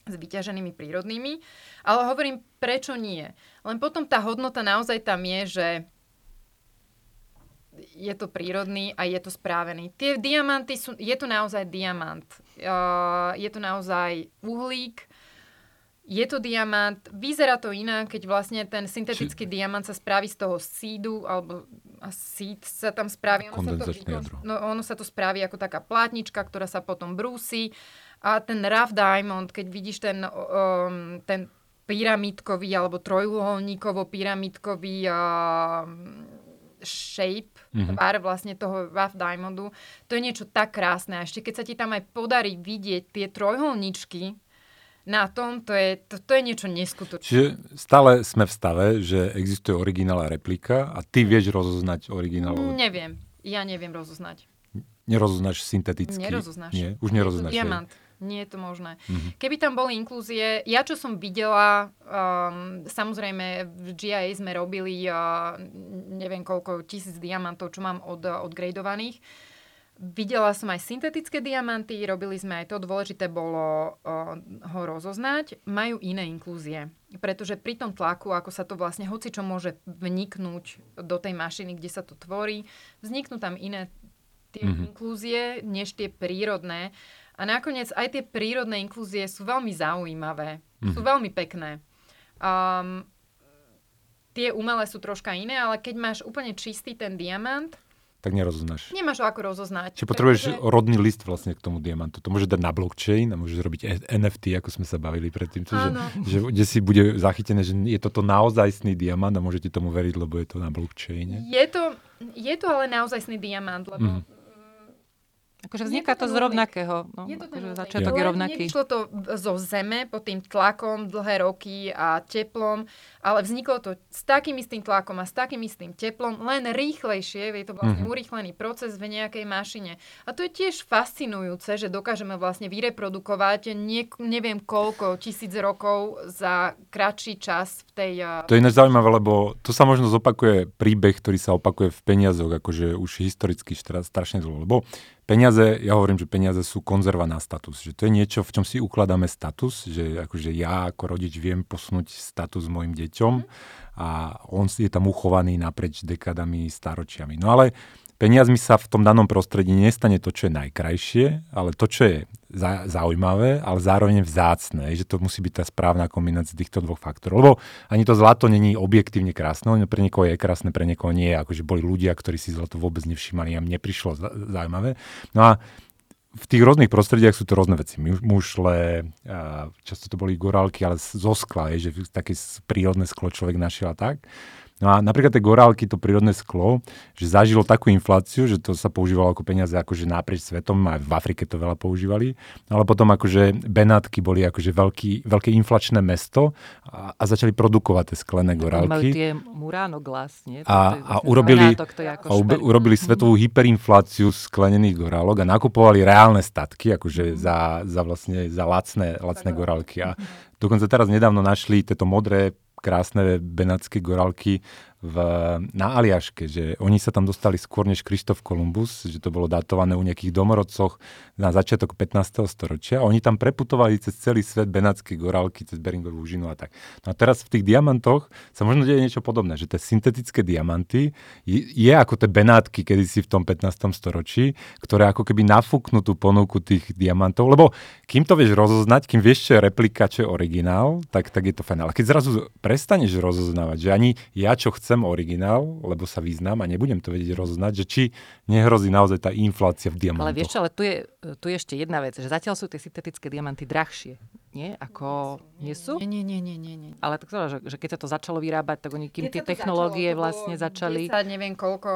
s vyťaženými prírodnými, ale hovorím, prečo nie? Len potom tá hodnota naozaj tam je, že je to prírodný a je to správený. Tie diamanty sú, je to naozaj diamant. Uh, je to naozaj uhlík, je to diamant, vyzerá to inak, keď vlastne ten syntetický diamant sa spraví z toho sídu, alebo a síd sa tam spraví. Ono sa, to, jadro. no, ono sa to spraví ako taká plátnička, ktorá sa potom brúsi. A ten rough diamond, keď vidíš ten, um, ten pyramidkový alebo trojuholníkovo-pyramidkový um, shape, mm-hmm. tvar vlastne toho rough diamondu, to je niečo tak krásne. A ešte keď sa ti tam aj podarí vidieť tie trojholničky na tom, to je, to, to je niečo neskutočné. Čiže stále sme v stave, že existuje originál a replika a ty vieš rozoznať originál. Neviem. Ja neviem rozoznať. Nerozoznáš synteticky? Nerozoznáš. Nie, už Je nerozoznáš. to hej. Nie je to možné. Mm-hmm. Keby tam boli inklúzie, ja čo som videla, um, samozrejme v GIA sme robili uh, neviem koľko tisíc diamantov, čo mám od, od gradovaných. Videla som aj syntetické diamanty, robili sme aj to, dôležité bolo uh, ho rozoznať. Majú iné inklúzie, pretože pri tom tlaku, ako sa to vlastne, hoci čo môže vniknúť do tej mašiny, kde sa to tvorí, vzniknú tam iné tie mm-hmm. inklúzie, než tie prírodné. A nakoniec aj tie prírodné inklúzie sú veľmi zaujímavé. Mm-hmm. Sú veľmi pekné. Um, tie umelé sú troška iné, ale keď máš úplne čistý ten diamant, Tak nerozoznáš. nemáš ho ako rozoznať. Čiže potrebuješ pretože- rodný list vlastne k tomu diamantu. To môžeš dať na blockchain a môžeš robiť E- NFT, ako sme sa bavili predtým. Že, že, kde si bude zachytené, že je toto naozajstný diamant a môžete tomu veriť, lebo je to na blockchaine. Je to, je to ale naozajstný diamant, lebo Mhm. Akože vzniká to to, z rovnakého. No, Je to akože uhlík. začiatok je rovnaký. Nevyšlo to zo zeme pod tým tlakom dlhé roky a teplom, ale vzniklo to s takým istým tlakom a s takým istým teplom, len rýchlejšie, je to vlastne Mhm. urýchlený proces v nejakej mašine. A to je tiež fascinujúce, že dokážeme vlastne vyreprodukovať nie, neviem koľko tisíc rokov za kratší čas v tej... a, To je ináč zaujímavé, lebo to sa možno zopakuje príbeh, ktorý sa opakuje v peniazoch, akože už historicky strašne dlho. Lebo peniaze, ja hovorím, že peniaze sú konzerva na status. Že to je niečo, v čom si ukladáme status, že akože ja ako rodič viem posunúť status mojim deťom a on je tam uchovaný naprieč dekadami, staročiami. No ale peniazmi sa v tom danom prostredí nestane to, čo je najkrajšie, ale to, čo je za- zaujímavé, ale zároveň vzácne, že to musí byť tá správna kombinácia týchto dvoch faktorov. Lebo ani to zlato není objektívne krásne, ono pre niekoho je krásne, pre niekoho nie. Akože boli ľudia, ktorí si zlato vôbec nevšímali a mne prišlo za- zaujímavé. No a v tých rôznych prostrediach sú to rôzne veci. Mu- Mušle, často to boli gorálky, ale zo skla, je, že také prírodné sklo človek našiel a tak. No a napríklad tie gorálky, to prírodné sklo, že zažilo takú infláciu, že to sa používalo ako peniaze akože naprieč svetom, aj v Afrike to veľa používali, ale potom akože Benátky boli akože veľký, veľké inflačné mesto a, a začali produkovať tie sklené gorálky. tie Murano Glass, nie? A- To a vlastne urobili- Benátok, to je ako A ube- urobili svetovú hyperinfláciu sklenených gorálok a nakupovali reálne statky, akože za, za vlastne za lacné, lacné gorálky. A dokonca teraz nedávno našli tieto modré krásne benátske gorálky v, na Aliaške, že oni sa tam dostali skôr než Krištof Kolumbus, že to bolo datované u nejakých domorodcoch na začiatok 15. storočia. Oni tam preputovali cez celý svet benátske gorálky, cez Beringovú úžinu a tak. No a teraz v tých diamantoch sa možno deje niečo podobné, že tie syntetické diamanty je, je ako tie benátky kedysi v tom 15. storočí, ktoré ako keby nafúknú tú ponuku tých diamantov, lebo kým to vieš rozoznať, kým vieš, čo je replika, čo je originál, tak, tak je to fajn. Ale keď zrazu prestaneš rozoznávať, že ani ja, čo chcem originál, lebo sa vyznám a nebudem to vedieť rozoznať, že či nehrozí naozaj tá inflácia v diamantoch. Ale vieš čo, ale tu je, tu je ešte jedna vec, že zatiaľ sú tie syntetické diamanty drahšie, nie? Ako, nie sú? Nie, nie, nie, nie, nie. nie. Ale tak že, že keď sa to začalo vyrábať, tak oni, kým tie technológie začalo, vlastne začali... 10, neviem koľko,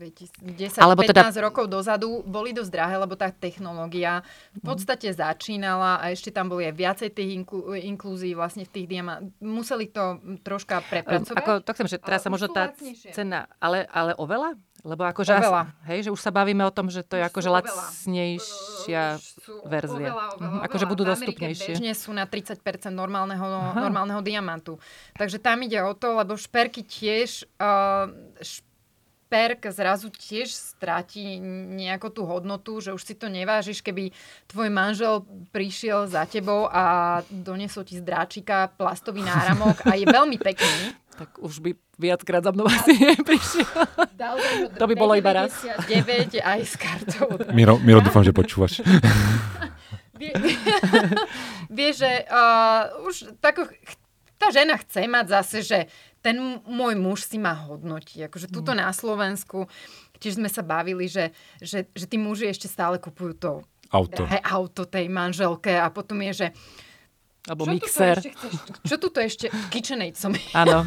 10, alebo 15 teda... rokov dozadu boli dosť drahé, lebo tá technológia v podstate začínala a ešte tam boli aj viacej tých inklu, inklúzií vlastne v tých diamantách. Museli to troška prepracovať. Ako, to chcem, že teraz sa možno tá cena, ale, ale oveľa? Lebo akože, oveľa. hej, že už sa bavíme o tom, že to je akože lacnejšia verzia. Oveľa, oveľa, mhm, akože budú dostupnejšie. Bežne sú na 30% normálneho, normálneho diamantu. Takže tam ide o to, lebo šperky tiež uh, šperk zrazu tiež stratí nejakú tú hodnotu, že už si to nevážiš, keby tvoj manžel prišiel za tebou a doniesol ti z dráčika plastový náramok a je veľmi pekný tak už by viackrát za mnou asi neprišiel. to by bolo iba raz. 9 aj s kartou. Miro, Miro dúfam, že počúvaš. Vieš, že uh, už tako, tá žena chce mať zase, že ten môj muž si má hodnotiť. Akože tuto mm. na Slovensku, tiež sme sa bavili, že, že, že tí muži ešte stále kupujú to auto. auto tej manželke a potom je, že alebo čo mixer. čo tu ešte? KitchenAid som... Áno.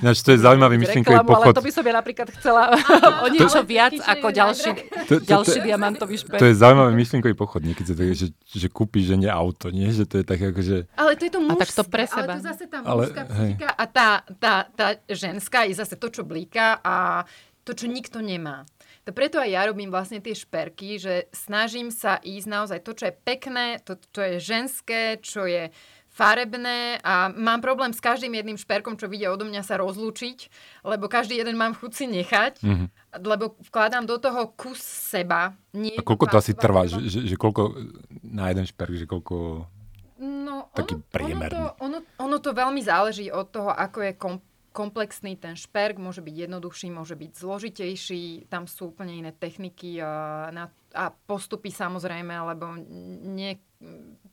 Ináč to je zaujímavý myšlienkový pochod. Ale to by som ja napríklad chcela o niečo viac ako ďalší, to, to, ďalší to, diamantový špek. To je zaujímavý myšlienkový pochod. Niekedy to je, že, že kúpiš žene auto, nie? Že to je tak ako, že... Ale to je to mužské. A tak to pre seba. Ale to zase tá mužská psychika a tá, tá, tá ženská je zase to, čo blíka a to, čo nikto nemá. To preto aj ja robím vlastne tie šperky, že snažím sa ísť naozaj to, čo je pekné, to, čo je ženské, čo je farebné a mám problém s každým jedným šperkom, čo vidia odo mňa sa rozlúčiť, lebo každý jeden mám chuť si nechať, mm-hmm. lebo vkladám do toho kus seba. Nie a koľko to asi trvá, že, že, že koľko na jeden šperk, že koľko No, taký ono, priemerný. Ono to, ono, ono to veľmi záleží od toho, ako je kom, komplexný ten šperk, môže byť jednoduchší, môže byť zložitejší, tam sú úplne iné techniky a, na, a postupy samozrejme, lebo nie,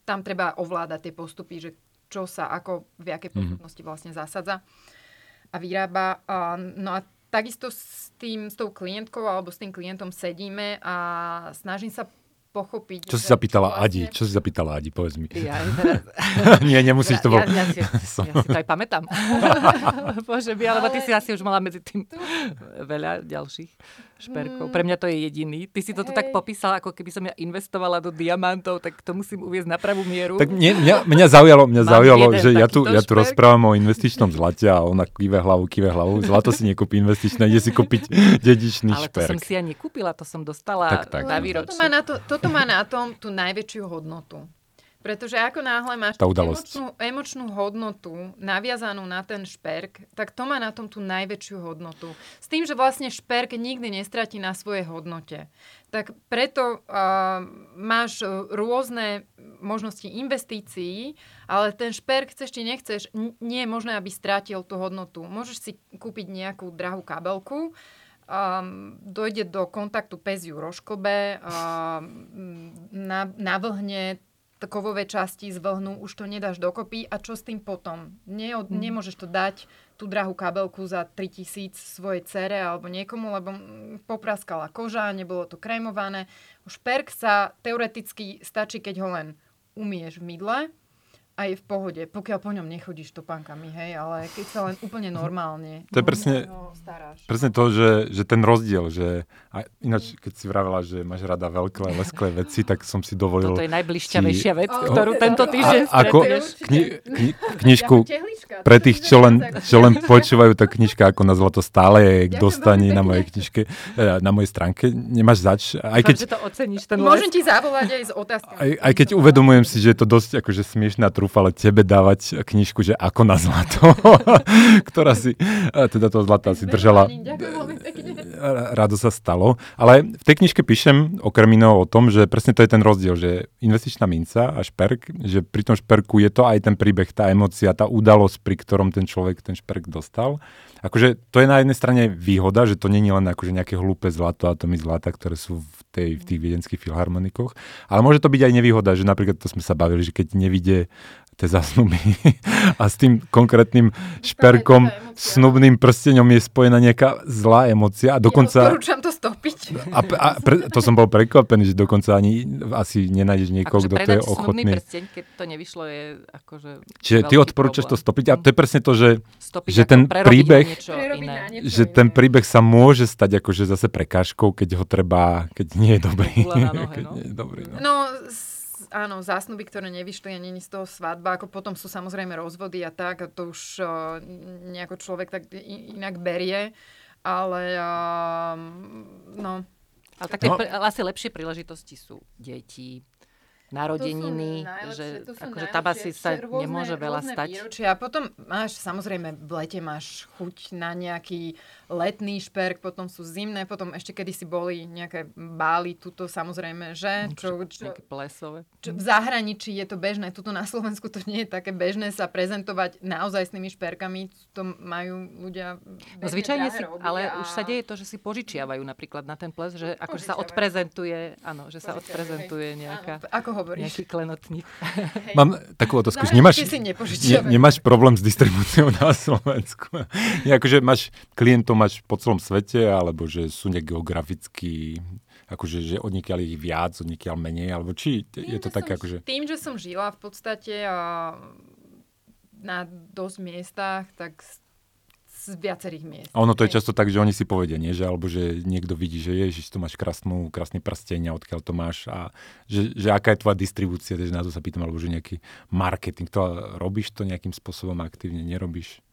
tam treba ovládať tie postupy, že čo sa ako v jakej mhm. postupnosti vlastne zasadza a vyrába. A, no a takisto s, tým, s tou klientkou alebo s tým klientom sedíme a snažím sa pochopiť. Čo si zapýtala vlastne... Adi? Čo si zapýtala Adi? Povedz mi. Ja, teraz... Nie, nemusíš to... Ja, ja, ja, si, ja si to aj pamätám. Bože by, alebo ty si asi už mala medzi tým veľa ďalších šperkov. Pre mňa to je jediný. Ty si to tak popísala, ako keby som ja investovala do diamantov, tak to musím uviezť na pravú mieru. Tak mňa, mňa, mňa zaujalo, mňa zaujalo že ja tu, ja tu rozprávam o investičnom zlate a ona kýve hlavu, kýve hlavu. Zlato si nekúpi investičné, ide si kúpiť dedičný Ale šperk. Ale to som si ja nekúpila, to som dostala tak, tak. na výročie. Toto má na, to, toto má na tom tú najväčšiu hodnotu. Pretože ako náhle máš emočnú, emočnú hodnotu naviazanú na ten šperk, tak to má na tom tú najväčšiu hodnotu. S tým, že vlastne šperk nikdy nestratí na svojej hodnote. Tak preto uh, máš rôzne možnosti investícií, ale ten šperk chceš či nechceš, nie je možné, aby strátil tú hodnotu. Môžeš si kúpiť nejakú drahú kabelku, um, dojde do kontaktu pes ju roškobe, um, navlhne kovové časti z vlhnu, už to nedáš dokopy a čo s tým potom? Nie, mm. Nemôžeš to dať tú drahú kabelku za 3000 svojej cere alebo niekomu, lebo popraskala koža, nebolo to krémované. Šperk sa teoreticky stačí, keď ho len umieš v mydle a je v pohode, pokiaľ po ňom nechodíš topánkami, hej, ale keď sa len úplne normálne to je presne, presne to, že, že ten rozdiel, že a ináč, keď si vravela, že máš rada veľké lesklé veci, tak som si dovolil... Toto je najbližšťavejšia ti- vec, O, ktorú tento týždeň A- ako-. Kni, kni, knižku pre tých, čo len, čo len počúvajú, tá knižka ako na zlato stále je k veľmi na mojej knižke, eh, na mojej stránke. Nemáš zač, aj keď, že to oceníš, ten Môžem ti zavolať aj s otázkami. aj, aj keď uvedomujem si, že je to dosť akože smiešná trufa, ale tebe dávať knižku, že ako na zlato, ktorá si, teda toho zlata si držala rado sa stalo. Ale v tej knižke píšem okrem iného o tom, že presne to je ten rozdiel, že investičná minca a šperk, že pri tom šperku je to aj ten príbeh, tá emocia, tá udalosť, pri ktorom ten človek ten šperk dostal. Akože to je na jednej strane výhoda, že to není len akože nejaké hlúpe zlato, atomy zlata, ktoré sú v, tej, v tých viedenských filharmonikoch, ale môže to byť aj nevýhoda, že napríklad to sme sa bavili, že keď nevidie tie zasnuby a s tým konkrétnym šperkom, snubným prsteňom je spojená nejaká zlá emócia a dokonca... Odporúčam to stopiť. A, a pre, to som bol prekvapený, že dokonca ani asi nenájdeš niekoho, Akože kto to je ochotný. prsteň, keď to nevyšlo, je akože Čiže ty odporúčaš to stopiť a to je presne to, že, Stopiť že ten príbeh- niečo že ten príbeh sa môže stať akože zase prekážkou, keď ho treba, keď nie je dobrý. Nohe, keď no. nie je dobrý no. No, áno, zásnuby, ktoré nevyšli a není z toho svadba, ako potom sú samozrejme rozvody a tak, a to už uh, nejako človek tak inak berie, ale uh, no, Ale také No. asi lepšie príležitosti sú deti, narodeniny, že akože tam asi sa rôzne- nemôže veľa stať. výročia. A potom máš, samozrejme, v lete máš chuť na nejaký letný šperk, potom sú zimné, potom ešte kedysi boli nejaké bály, tuto samozrejme, že? Čo, čo, Nejaké plesové. čo, v zahraničí je to bežné, tuto na Slovensku to nie je také bežné sa prezentovať naozaj s tými šperkami, to majú ľudia No zvyčajne si, ale a- už sa deje to, že si požičiavajú napríklad na ten ples, že akože sa odprezentuje, áno, že sa odprezentuje nejaká, Áno, ako hovoríš? nejaký klenotník. Hej. Mám takú otázku, nemáš, si ne, nemáš problém s distribúciou na Slovensku? Nie, akože máš klientov máš po celom svete, alebo že sú nejak geograficky, akože že odnikiaľ ich viac, odnikiaľ menej, alebo či je to že také som, akože... Tým, že som žila v podstate a, na dosť miestach, tak z, viacerých miest. A ono to je často tak, že oni si povedia, nie? Že, alebo že niekto vidí, že ježiš, tu máš krásnu, krásny prsteň a odkiaľ to máš a že, že aká je tvoja distribúcia, takže na to sa pýtam, alebo že nejaký marketing, to robíš to nejakým spôsobom aktívne, nerobíš?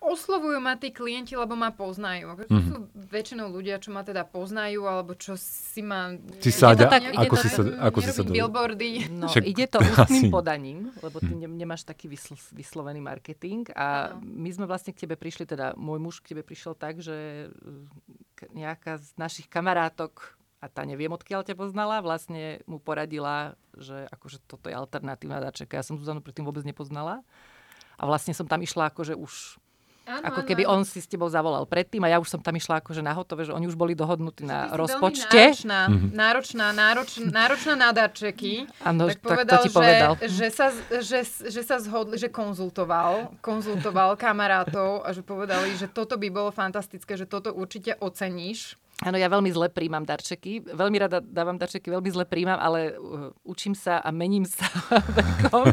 Oslovujú ma tí klienti, lebo ma poznajú. Mhm. sú väčšinou ľudia, čo ma teda poznajú, alebo čo si ma... Ty Ja- Sáďa, ja- tak- ja- ako si sa- ako si sa do- billboardy. No, Však ide to to ústnym podaním, lebo ty ne, nemáš taký vysl, vyslovený marketing a Áno. my sme vlastne k tebe prišli, teda môj muž k tebe prišiel tak, že k- nejaká z našich kamarátok a tá neviem, odkiaľ ťa poznala, vlastne mu poradila, že akože toto je alternatívna dačeka. Ja som Zuzanu predtým vôbec nepoznala. A vlastne som tam išla akože už Áno, Ako áno, keby áno. on si s tebou zavolal predtým a ja už som tam išla akože na hotové, že oni už boli dohodnutí na rozpočte. Náročná, náročná, náročná, náročná na darčeky. Áno, tak tak to povedal, ti že, povedal. Že, sa, že, že sa zhodli, že konzultoval, konzultoval kamarátov a že povedali, že toto by bolo fantastické, že toto určite oceníš. Áno, ja veľmi zle príjmam darčeky. Veľmi rada dávam darčeky, veľmi zle príjmam, ale uh, učím sa a mením sa vekom.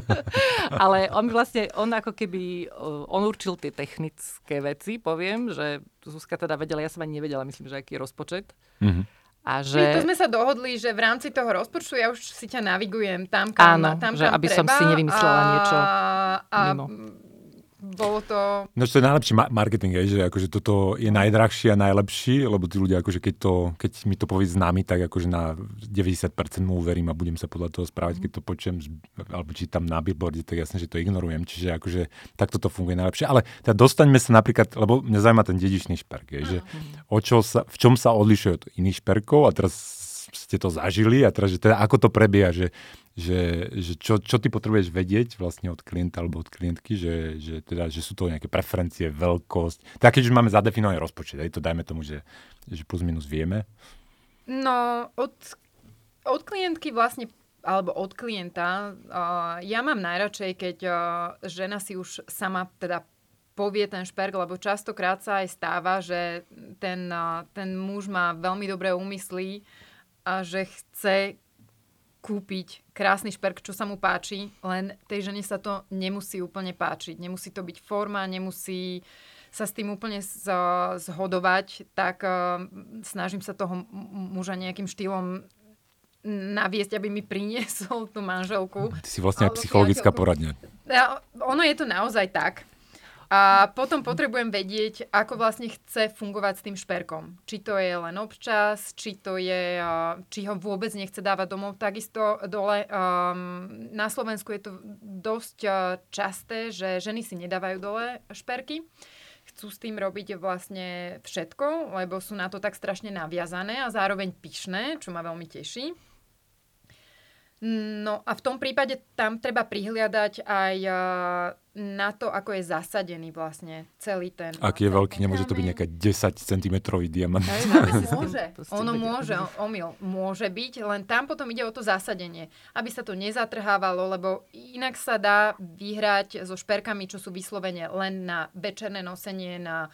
ale on vlastne, on ako keby, uh, on určil tie technické veci, poviem, že Zuzka teda vedela, ja som ani nevedela, myslím, že aký je rozpočet. Mhm. A Že... že... To sme sa dohodli, že v rámci toho rozpočtu ja už si ťa navigujem tam, kam, Áno, tam, že kam aby som treba si nevymyslela a, niečo a mimo. Bolo to... No čo je najlepší ma- marketing, je, že akože toto je najdrahší a najlepší, lebo tí ľudia, akože keď, to, keď mi to povie známy, tak akože na 90% mu uverím a budem sa podľa toho správať, keď to počujem alebo čítam na billboarde, tak jasne, že to ignorujem. Čiže akože takto to funguje najlepšie. Ale teda dostaňme sa napríklad, lebo mňa zaujíma ten dedičný šperk, je, že o čo sa, v čom sa odlišuje od iných šperkov a teraz ste to zažili a teraz, že teda ako to prebieha, že, že, že čo, čo ty potrebuješ vedieť vlastne od klienta alebo od klientky, že, že, teda, že sú to nejaké preferencie, veľkosť. Tak keď už máme zadefinovaný rozpočet, aj to dajme tomu, že, že plus minus vieme. No, od, od klientky vlastne alebo od klienta, uh, ja mám najradšej, keď uh, žena si už sama teda povie ten šperk, lebo častokrát sa aj stáva, že ten, uh, ten muž má veľmi dobré úmysly a že chce kúpiť krásny šperk, čo sa mu páči, len tej žene sa to nemusí úplne páčiť. Nemusí to byť forma, nemusí sa s tým úplne zhodovať, tak uh, snažím sa toho muža nejakým štýlom naviesť, aby mi priniesol tú manželku. Ty si vlastne aj psychologická poradňa. Ono je to naozaj tak. A potom potrebujem vedieť, ako vlastne chce fungovať s tým šperkom. Či to je len občas, či to je, či ho vôbec nechce dávať domov. Takisto dole um, na Slovensku je to dosť časté, že ženy si nedávajú dole šperky. Chcú s tým robiť vlastne všetko, lebo sú na to tak strašne naviazané a zároveň pyšné, čo ma veľmi teší. No a v tom prípade tam treba prihliadať aj na to, ako je zasadený vlastne celý ten... Ak je veľký, nemôže to byť nejaká 10 cm diamant. môže, ono môže, omyl, môže byť, len tam potom ide o to zasadenie, aby sa to nezatrhávalo, lebo inak sa dá vyhrať so šperkami, čo sú vyslovene len na večerné nosenie, na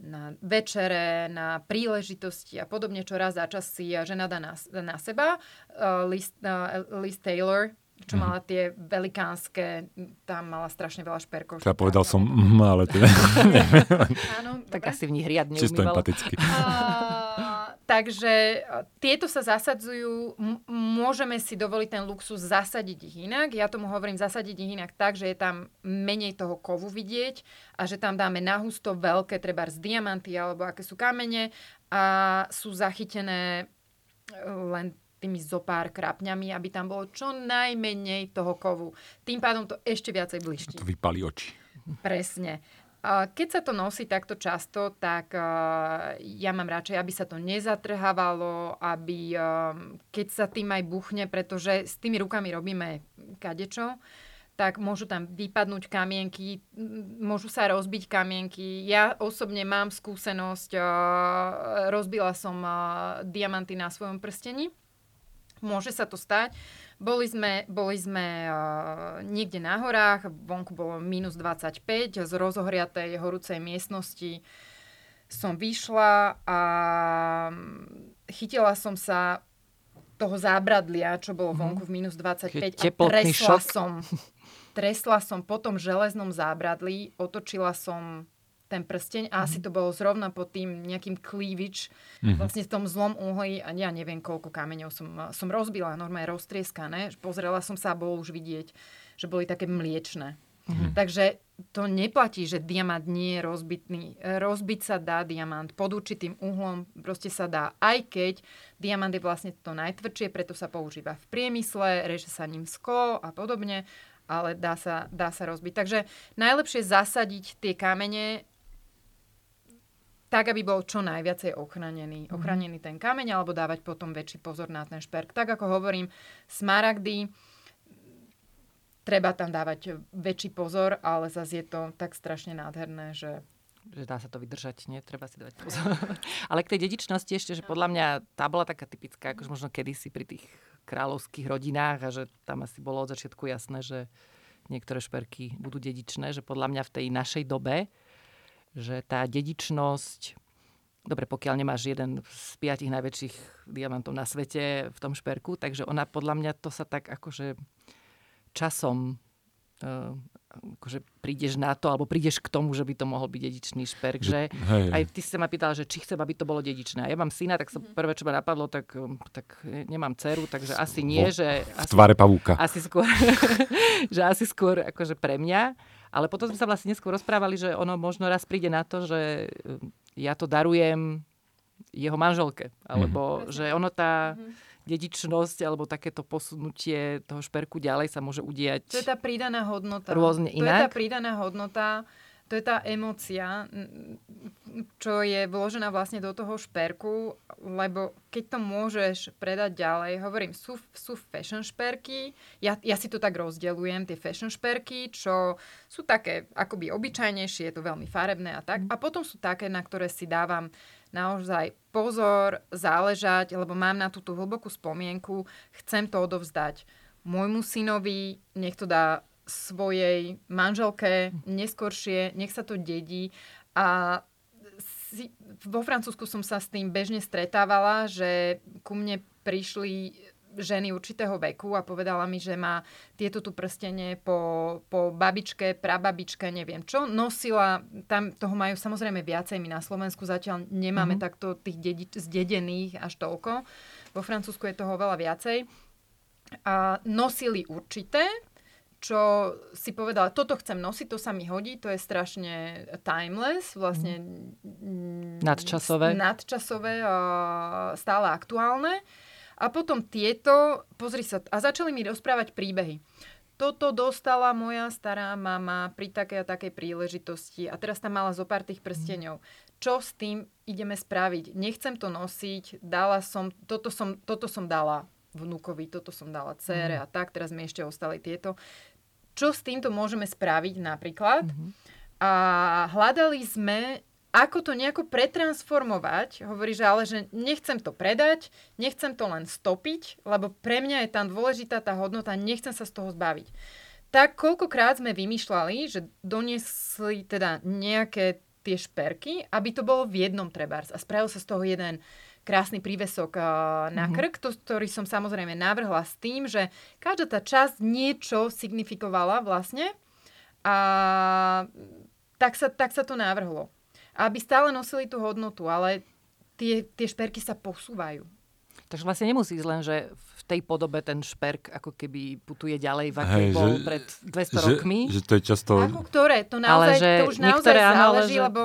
na večere, na príležitosti a podobne, čo raz za čas si žena dá na, na seba. Uh, Liz, uh, Liz Taylor, čo mhm. mala tie velikánske, tam mala strašne veľa šperkov. Ja povedal som, mm, ale teda... Áno, tak asi v nich riadne Čisto empaticky. Uh, takže tieto sa zasadzujú, m- môžeme si dovoliť ten luxus zasadiť ich inak. Ja tomu hovorím zasadiť ich inak tak, že je tam menej toho kovu vidieť a že tam dáme nahusto veľké, treba z diamanty alebo aké sú kamene a sú zachytené e, len tými zopár krapňami, aby tam bolo čo najmenej toho kovu. Tým pádom to ešte viacej bliští. To vypali oči. Presne. Keď sa to nosí takto často, tak ja mám radšej, aby sa to nezatrhávalo, aby keď sa tým aj buchne, pretože s tými rukami robíme kadečo, tak môžu tam vypadnúť kamienky, môžu sa rozbiť kamienky. Ja osobne mám skúsenosť, rozbila som diamanty na svojom prstení Môže sa to stať. Boli sme, boli sme uh, niekde na horách, vonku bolo minus 25, z rozohriatej horúcej miestnosti som vyšla a mm, chytila som sa toho zábradlia, čo bolo mhm. vonku v minus 25 a tresla som, tresla som po tom železnom zábradlí, otočila som ten prsteň a asi mhm. to bolo zrovna pod tým nejakým cleavage, mm-hmm. vlastne v tom zlom uhli a ja neviem, koľko kameňov som, som rozbila, normálne roztrieskané. Pozrela som sa a bolo už vidieť, že boli také mliečne. Mm-hmm. Takže to neplatí, že diamant nie je rozbitný. Rozbiť sa dá diamant pod určitým uhlom, proste sa dá, aj keď diamant je vlastne to najtvrdšie, preto sa používa v priemysle, reže sa ním sklo a podobne, ale dá sa, dá sa rozbiť. Takže najlepšie zasadiť tie kamene tak, aby bol čo najviacej ochranený. Mhm. Ochranený ten kameň, alebo dávať potom väčší pozor na ten šperk. Tak ako hovorím, smaragdy, treba tam dávať väčší pozor, ale zase je to tak strašne nádherné, že že dá sa to vydržať, nie? Treba si dávať pozor. Ale k tej dedičnosti ešte, že podľa mňa tá bola taká typická, akože možno kedysi pri tých kráľovských rodinách a že tam asi bolo od začiatku jasné, že niektoré šperky budú dedičné, že podľa mňa v tej našej dobe že tá dedičnosť, dobre, pokiaľ nemáš jeden z piatich najväčších diamantov na svete v tom šperku, takže ona podľa mňa to sa tak akože časom uh, akože prídeš na to, alebo prídeš k tomu, že by to mohol byť dedičný šperk, že, hej, aj ty si sa ma pýtal, že či chcem, aby to bolo dedičné. A ja mám syna, tak sa mm-hmm. prvé, čo ma napadlo, tak, tak nemám dceru, takže asi nie, že... V asi, tvare pavúka. Asi skôr, že asi skôr akože pre mňa. Ale potom sme sa vlastne neskôr rozprávali, že ono možno raz príde na to, že um, ja to darujem jeho manželke. Alebo mm-hmm. že ono tá mm-hmm. dedičnosť alebo takéto posunutie toho šperku ďalej sa môže udiať. To je tá pridaná hodnota. Rôzne inak. To je tá pridaná hodnota to je tá emócia, čo je vložená vlastne do toho šperku, lebo keď to môžeš predať ďalej, hovorím, sú, sú fashion šperky, ja, ja si to tak rozdelujem, tie fashion šperky, čo sú také akoby obyčajnejšie, je to veľmi farebné a tak. Mhm. A potom sú také, na ktoré si dávam naozaj pozor, záležať, lebo mám na túto hlbokú spomienku, chcem to odovzdať môjmu synovi, nech to dá svojej manželke neskoršie, nech sa to dedí. A si, vo Francúzsku som sa s tým bežne stretávala, že ku mne prišli ženy určitého veku a povedala mi, že má tieto tu prstenie po, po babičke, prababičke, neviem čo. Nosila, tam toho majú samozrejme viacej, my na Slovensku zatiaľ nemáme mm-hmm. takto tých dedi- zdedených až toľko. Vo Francúzsku je toho veľa viacej. A nosili určité, čo si povedala, toto chcem nosiť, to sa mi hodí, to je strašne timeless, vlastne mm. nadčasové, nadčasové a stále aktuálne. A potom tieto, pozri sa, a začali mi rozprávať príbehy. Toto dostala moja stará mama pri takej a takej príležitosti a teraz tam mala zo pár tých prsteňov. Čo s tým ideme spraviť? Nechcem to nosiť, dala som, toto som, toto som dala vnúkovi, toto som dala cére mm. a tak, teraz mi ešte ostali tieto. Čo s týmto môžeme spraviť napríklad? Mm-hmm. A hľadali sme ako to nejako pretransformovať. Hovorí, že ale že nechcem to predať, nechcem to len stopiť, lebo pre mňa je tam dôležitá tá hodnota, nechcem sa z toho zbaviť. Tak koľkokrát sme vymýšľali, že doniesli teda nejaké tie šperky, aby to bolo v jednom trebárs a spravil sa z toho jeden krásny prívesok na mhm. krk, to, ktorý som samozrejme navrhla s tým, že každá tá časť niečo signifikovala vlastne a tak sa, tak sa to navrhlo aby stále nosili tú hodnotu, ale tie, tie šperky sa posúvajú. Takže vlastne nemusí ísť len, že v tej podobe ten šperk ako keby putuje ďalej, v akej bol že, pred 200 že, rokmi. Že to je často... Ako ktoré? To, naozaj, ale že to už naozaj záleží, že... lebo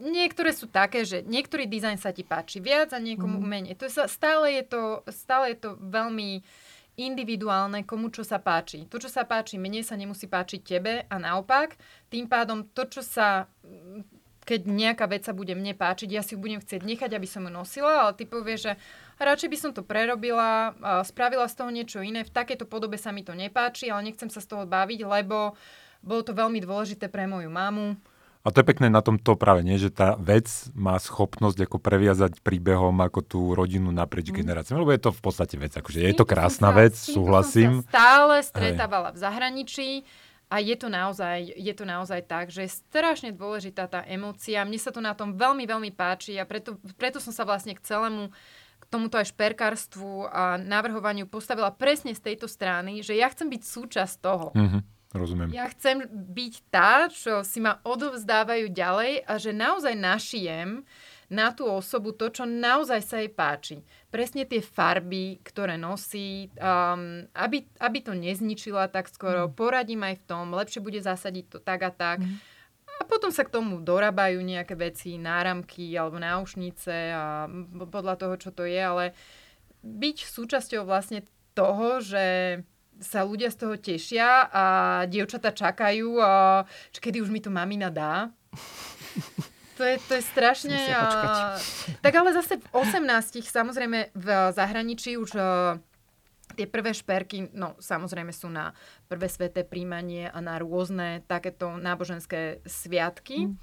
niektoré sú také, že niektorý dizajn sa ti páči viac a niekomu mm. menej. To sa, stále, je to, stále je to veľmi individuálne, komu čo sa páči. To, čo sa páči mne, sa nemusí páčiť tebe a naopak. Tým pádom to, čo sa keď nejaká vec sa bude mne páčiť, ja si ju budem chcieť nechať, aby som ju nosila, ale ty povieš, že radšej by som to prerobila, spravila z toho niečo iné, v takejto podobe sa mi to nepáči, ale nechcem sa z toho baviť, lebo bolo to veľmi dôležité pre moju mamu. A to je pekné na tomto práve, nie? že tá vec má schopnosť ako previazať príbehom ako tú rodinu naprieč mm. generáciami, lebo je to v podstate vec, akože je to krásna vec, súhlasím. Som sa stále stretávala Hej. v zahraničí, a je to, naozaj, je to naozaj tak, že je strašne dôležitá tá emócia. Mne sa to na tom veľmi, veľmi páči a preto, preto som sa vlastne k celému k tomuto aj šperkárstvu a navrhovaniu postavila presne z tejto strany, že ja chcem byť súčasť toho. Mm-hmm. Rozumiem. Ja chcem byť tá, čo si ma odovzdávajú ďalej a že naozaj našijem na tú osobu to, čo naozaj sa jej páči. Presne tie farby, ktoré nosí, um, aby, aby to nezničila tak skoro, mm. poradím aj v tom, lepšie bude zasadiť to tak a tak. Mm. A potom sa k tomu dorábajú nejaké veci, náramky alebo náušnice a podľa toho, čo to je, ale byť súčasťou vlastne toho, že sa ľudia z toho tešia a dievčata čakajú, a, kedy už mi to mamina dá. To je, to je strašne... A... Tak ale zase v 18 samozrejme v zahraničí už uh, tie prvé šperky, no samozrejme sú na prvé sveté príjmanie a na rôzne takéto náboženské sviatky mm.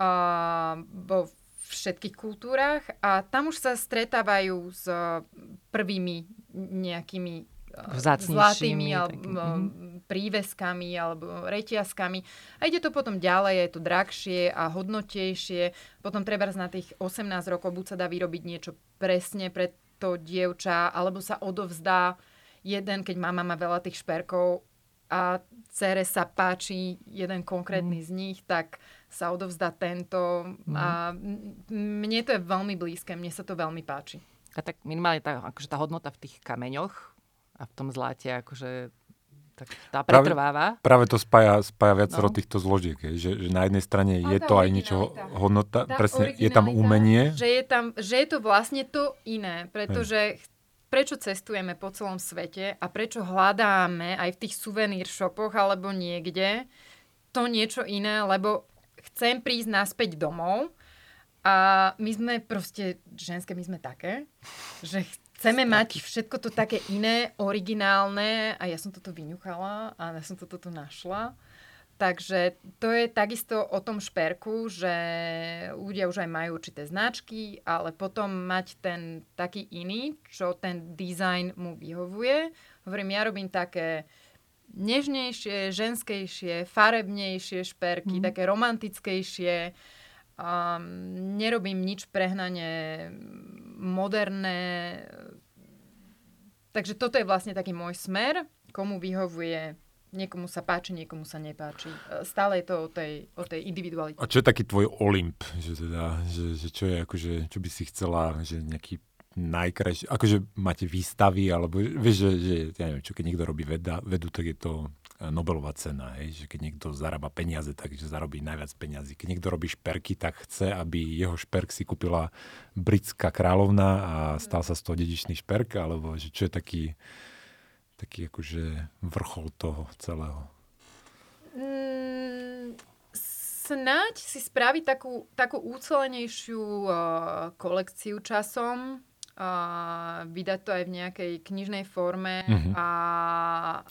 uh, vo všetkých kultúrach a tam už sa stretávajú s prvými nejakými zlatými alebo mm-hmm. príveskami alebo reťazkami. A ide to potom ďalej, je to drahšie a hodnotejšie. Potom treba na tých 18 rokov buď sa dá vyrobiť niečo presne pre to dievča, alebo sa odovzdá jeden, keď mama má veľa tých šperkov a cere sa páči jeden konkrétny mm. z nich, tak sa odovzdá tento. Mm. A mne to je veľmi blízke, mne sa to veľmi páči. A tak minimálne tá, akože tá hodnota v tých kameňoch, a v tom zlate akože tak tá pretrváva. Práve, práve to spája, spája viacero no. týchto zložiek, že, že na jednej strane a je to aj niečo hodnota, tá presne je tam umenie. Že je, tam, že je to vlastne to iné, pretože prečo cestujeme po celom svete a prečo hľadáme aj v tých suvenír shopoch alebo niekde to niečo iné, lebo chcem prísť naspäť domov a my sme proste, ženské my sme také, že Chceme mať všetko to také iné, originálne a ja som toto vyňuchala a ja som toto tu našla. Takže to je takisto o tom šperku, že ľudia už aj majú určité značky, ale potom mať ten taký iný, čo ten dizajn mu vyhovuje. Hovorím, ja robím také nežnejšie, ženskejšie, farebnejšie šperky, mm. také romantickejšie. Um, nerobím nič prehnane moderné. Takže toto je vlastne taký môj smer, komu vyhovuje Niekomu sa páči, niekomu sa nepáči. E, Stále je to o tej, o tej individualite. A čo je taký tvoj Olymp? Že, teda, že, že čo je akože, čo by si chcela, že nejaký najkrajší, akože máte výstavy, alebo vieš, že, že ja neviem, čo keď niekto robí veda, vedu, tak je to Nobelová cena, hej? že keď niekto zarába peniaze, takže zarobí najviac peniazy. Keď niekto robí šperky, tak chce, aby jeho šperk si kúpila britská kráľovna a stal sa z toho dedičný šperk, alebo že čo je taký, taký akože vrchol toho celého? Mm, snáď si spraviť takú, takú úcelenejšiu uh, kolekciu časom, uh, vydať to aj v nejakej knižnej forme Mhm. a...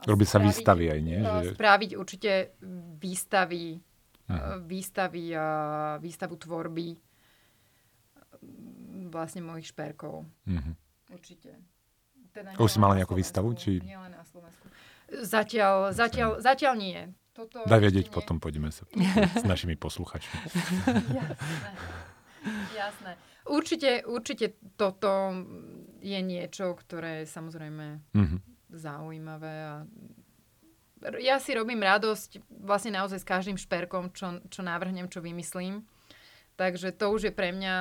Robí sa výstavy aj, nie? uh, Že... Spraviť určite výstavy, Mhm. uh, výstavy, uh, výstavu tvorby vlastne mojich šperkov. Mhm. Určite. Teda Už si mala nejakú výstavu, či- Nielen na Slovensku. Zatiaľ, zatiaľ, zatiaľ nie. Toto Daj vedieť, nie. potom poďme sa s našimi posluchačmi. Jasné. Jasné. Určite, určite toto je niečo, ktoré je samozrejme Mhm. zaujímavé a ja si robím radosť vlastne naozaj s každým šperkom, čo, čo navrhnem, čo vymyslím. Takže to už je pre mňa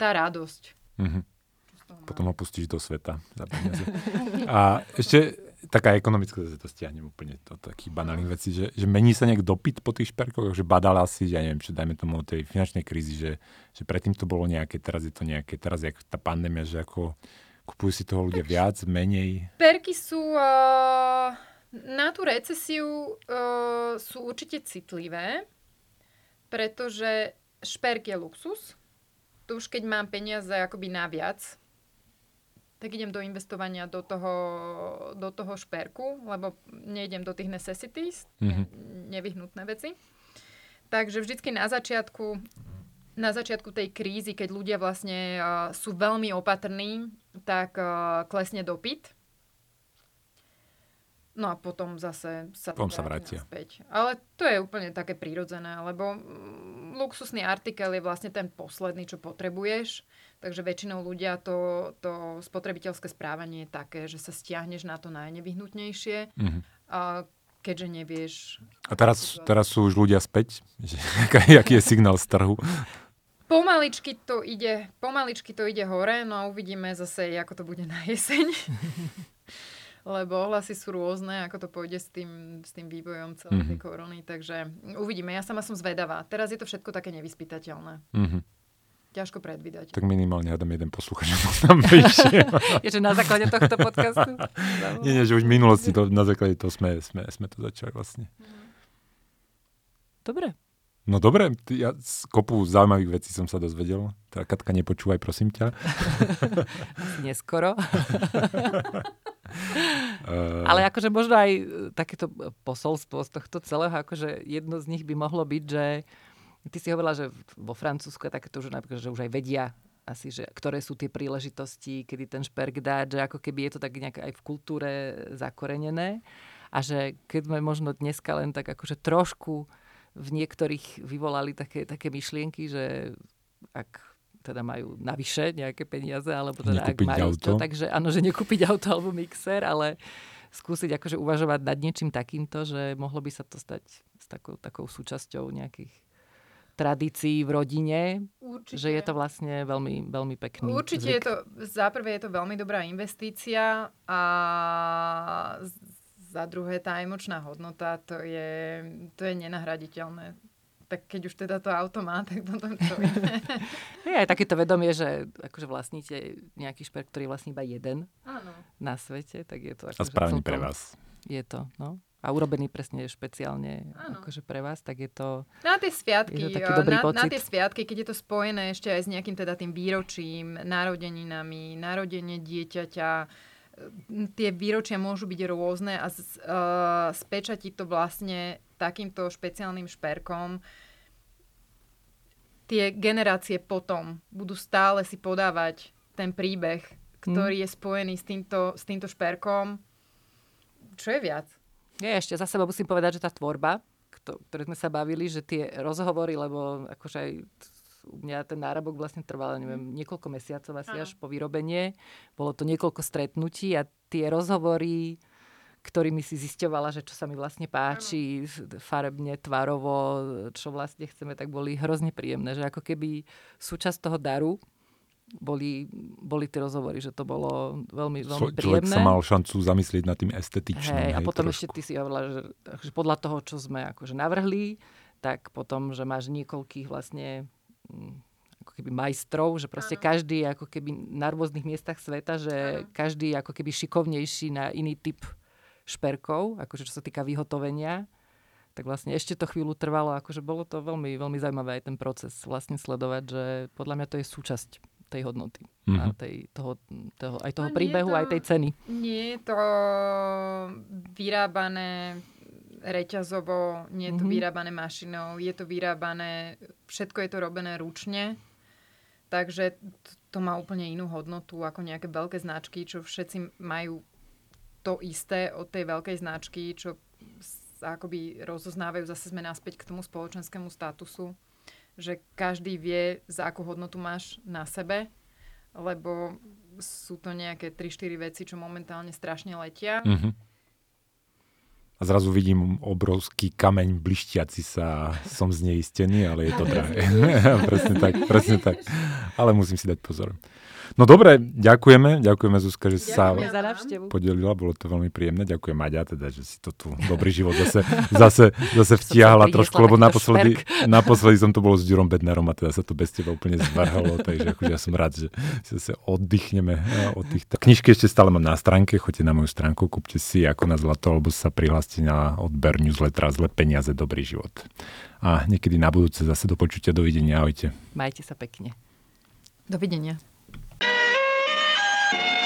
tá radosť. Mhm. mám. Potom ho pustíš do sveta za peniaze. A ešte taká ekonomická, to stiahnem úplne do takých banálnych vecí, že, že mení sa nejak dopyt po tých šperkoch, že badala si, ja neviem, čo dajme tomu od tej finančnej krízy, že, že predtým to bolo nejaké, teraz je to nejaké, teraz je tá pandémia, že ako kupujú si toho ľudia viac, menej. Perky sú uh, na tú recesiu uh, sú určite citlivé, pretože šperk je luxus. To už keď mám peniaze akoby naviac, tak idem do investovania do toho, do toho šperku, lebo nejdem do tých necessities, Mhm. nevyhnutné veci. Takže vždycky na začiatku, na začiatku tej krízy, keď ľudia vlastne uh, sú veľmi opatrní, tak uh, klesne dopyt. No a potom zase sa to Potom sa vráti vrátia. naspäť. Ale to je úplne také prírodzené, lebo mm, luxusný artikel je vlastne ten posledný, čo potrebuješ. Takže väčšinou ľudia to, to spotrebiteľské správanie je také, že sa stiahneš na to najnevyhnutnejšie. Mhm. A keďže nevieš... A teraz, teraz sú už ľudia späť? Aký- je signál z trhu? Pomaličky to ide, pomaličky to ide hore, no a uvidíme zase, ako to bude na jeseň. Lebo ohlasy sú rôzne, ako to pôjde s tým, s tým vývojom celej tej Mhm. korony. Takže uvidíme, ja sama som zvedavá. Teraz je to všetko také nevyspytateľné. Mhm. Ťažko predvídať. Tak minimálne hádam jeden posluchač, tam prišiel. Je, že na základe tohto podcastu. Nie, nie, že už v minulosti to, na základe toho sme, sme, sme to začali vlastne. Dobre. No dobre, ja z kopu zaujímavých vecí som sa dozvedel. Tá Katka, nepočúvaj, prosím ťa. Neskoro. Uh, Ale akože možno aj e, takéto posolstvo z tohto celého, akože jedno z nich by mohlo byť, že ty si hovorila, že vo Francúzsku je takéto, že, napríklad, že už aj vedia asi, že ktoré sú tie príležitosti, kedy ten šperk dať, že ako keby je to tak nejak aj v kultúre zakorenené a že keď sme možno dneska len tak akože trošku v niektorých vyvolali také, také myšlienky, že ak teda majú navyše nejaké peniaze, alebo teda ak Nekúpiť majú auto. to, takže áno, že nekúpiť auto alebo mixer, ale skúsiť akože uvažovať nad niečím takýmto, že mohlo by sa to stať s takou, takou súčasťou nejakých tradícií v rodine, Určite. že je to vlastne veľmi, veľmi pekný Určite zvyk. je to, za prvé je to veľmi dobrá investícia a za druhé tá emočná hodnota, to je, to je nenahraditeľné. Tak keď už teda to auto má, tak potom čo iné. Je aj takéto vedomie, že akože vlastníte nejaký šperk, ktorý je vlastne iba jeden Áno. na svete, tak je to a akože správne celkom- pre vás. Je to, no. A urobený presne špeciálne akože pre vás, tak je to... Na tie sviatky, Je to na, na pocit. tie sviatky, keď je to spojené ešte aj s nejakým teda tým výročím, narodeninami, narodenie dieťaťa, m, tie výročia môžu byť rôzne a z, uh, spečatiť to vlastne takýmto špeciálnym šperkom. Tie generácie potom budú stále si podávať ten príbeh, ktorý je spojený s týmto, s týmto šperkom. Čo je viac? Ja ešte za seba musím povedať, že tá tvorba, kto, ktoré sme sa bavili, že tie rozhovory, lebo akože aj u mňa ten náramok vlastne trval, neviem, niekoľko mesiacov asi Áno. až po vyrobenie. Bolo to niekoľko stretnutí a tie rozhovory, ktorými si zisťovala, že čo sa mi vlastne páči, farebne, tvarovo, čo vlastne chceme, tak boli hrozne príjemné. Že ako keby súčasť toho daru boli, boli tie rozhovory, že to bolo veľmi, veľmi Člo- Človek príjemné. sa mal šancu zamyslieť nad tým estetičným. Hej, a potom trošku. ešte ty si hovorila, že, že podľa toho, čo sme akože navrhli, tak potom, že máš niekoľkých vlastne mm, ako keby majstrov, že proste každý je ako keby na rôznych miestach sveta, že každý je ako keby šikovnejší na iný typ šperkov, akože čo sa týka vyhotovenia. Tak vlastne ešte to chvíľu trvalo, akože bolo to veľmi, veľmi zaujímavé aj ten proces vlastne sledovať, že podľa mňa to je súčasť tej hodnoty. A Mhm. tej, toho, toho, aj toho No príbehu, to- aj tej ceny. Nie je to vyrábané reťazovo, nie je to Mhm. vyrábané mašinou, je to vyrábané, všetko je to robené ručne, takže to má úplne inú hodnotu ako nejaké veľké značky, čo všetci majú to isté od tej veľkej značky, čo sa akoby rozoznávajú, zase sme naspäť k tomu spoločenskému statusu, že každý vie, za akú hodnotu máš na sebe, lebo sú to nejaké 3-4 veci, čo momentálne strašne letia. Mhm. A zrazu vidím obrovský kameň blištiaci sa, som zneistený, ale je to drahé. presne tak, presne tak. Ale musím si dať pozor. No dobre, ďakujeme, ďakujeme Zuzka, že si sa podelila, bolo to veľmi príjemné. Ďakujem Maďa, teda, že si to tu dobrý život zase, zase, zase vtiahla trošku, lebo naposledy, naposledy som to bol s Ďurom Bednarom a teda sa to bez teba úplne zvrhalo, takže akože ja som rád, že si zase oddychneme eh, od týchto. Knižky ešte stále mám na stránke, choďte na moju stránku, kúpte si ako na zlato, alebo sa prihláste na odber newslettera Zle peniaze, dobrý život. A niekedy na budúce zase do počutia, dovidenia, ahojte. Majte sa pekne. Dovidenia. Thank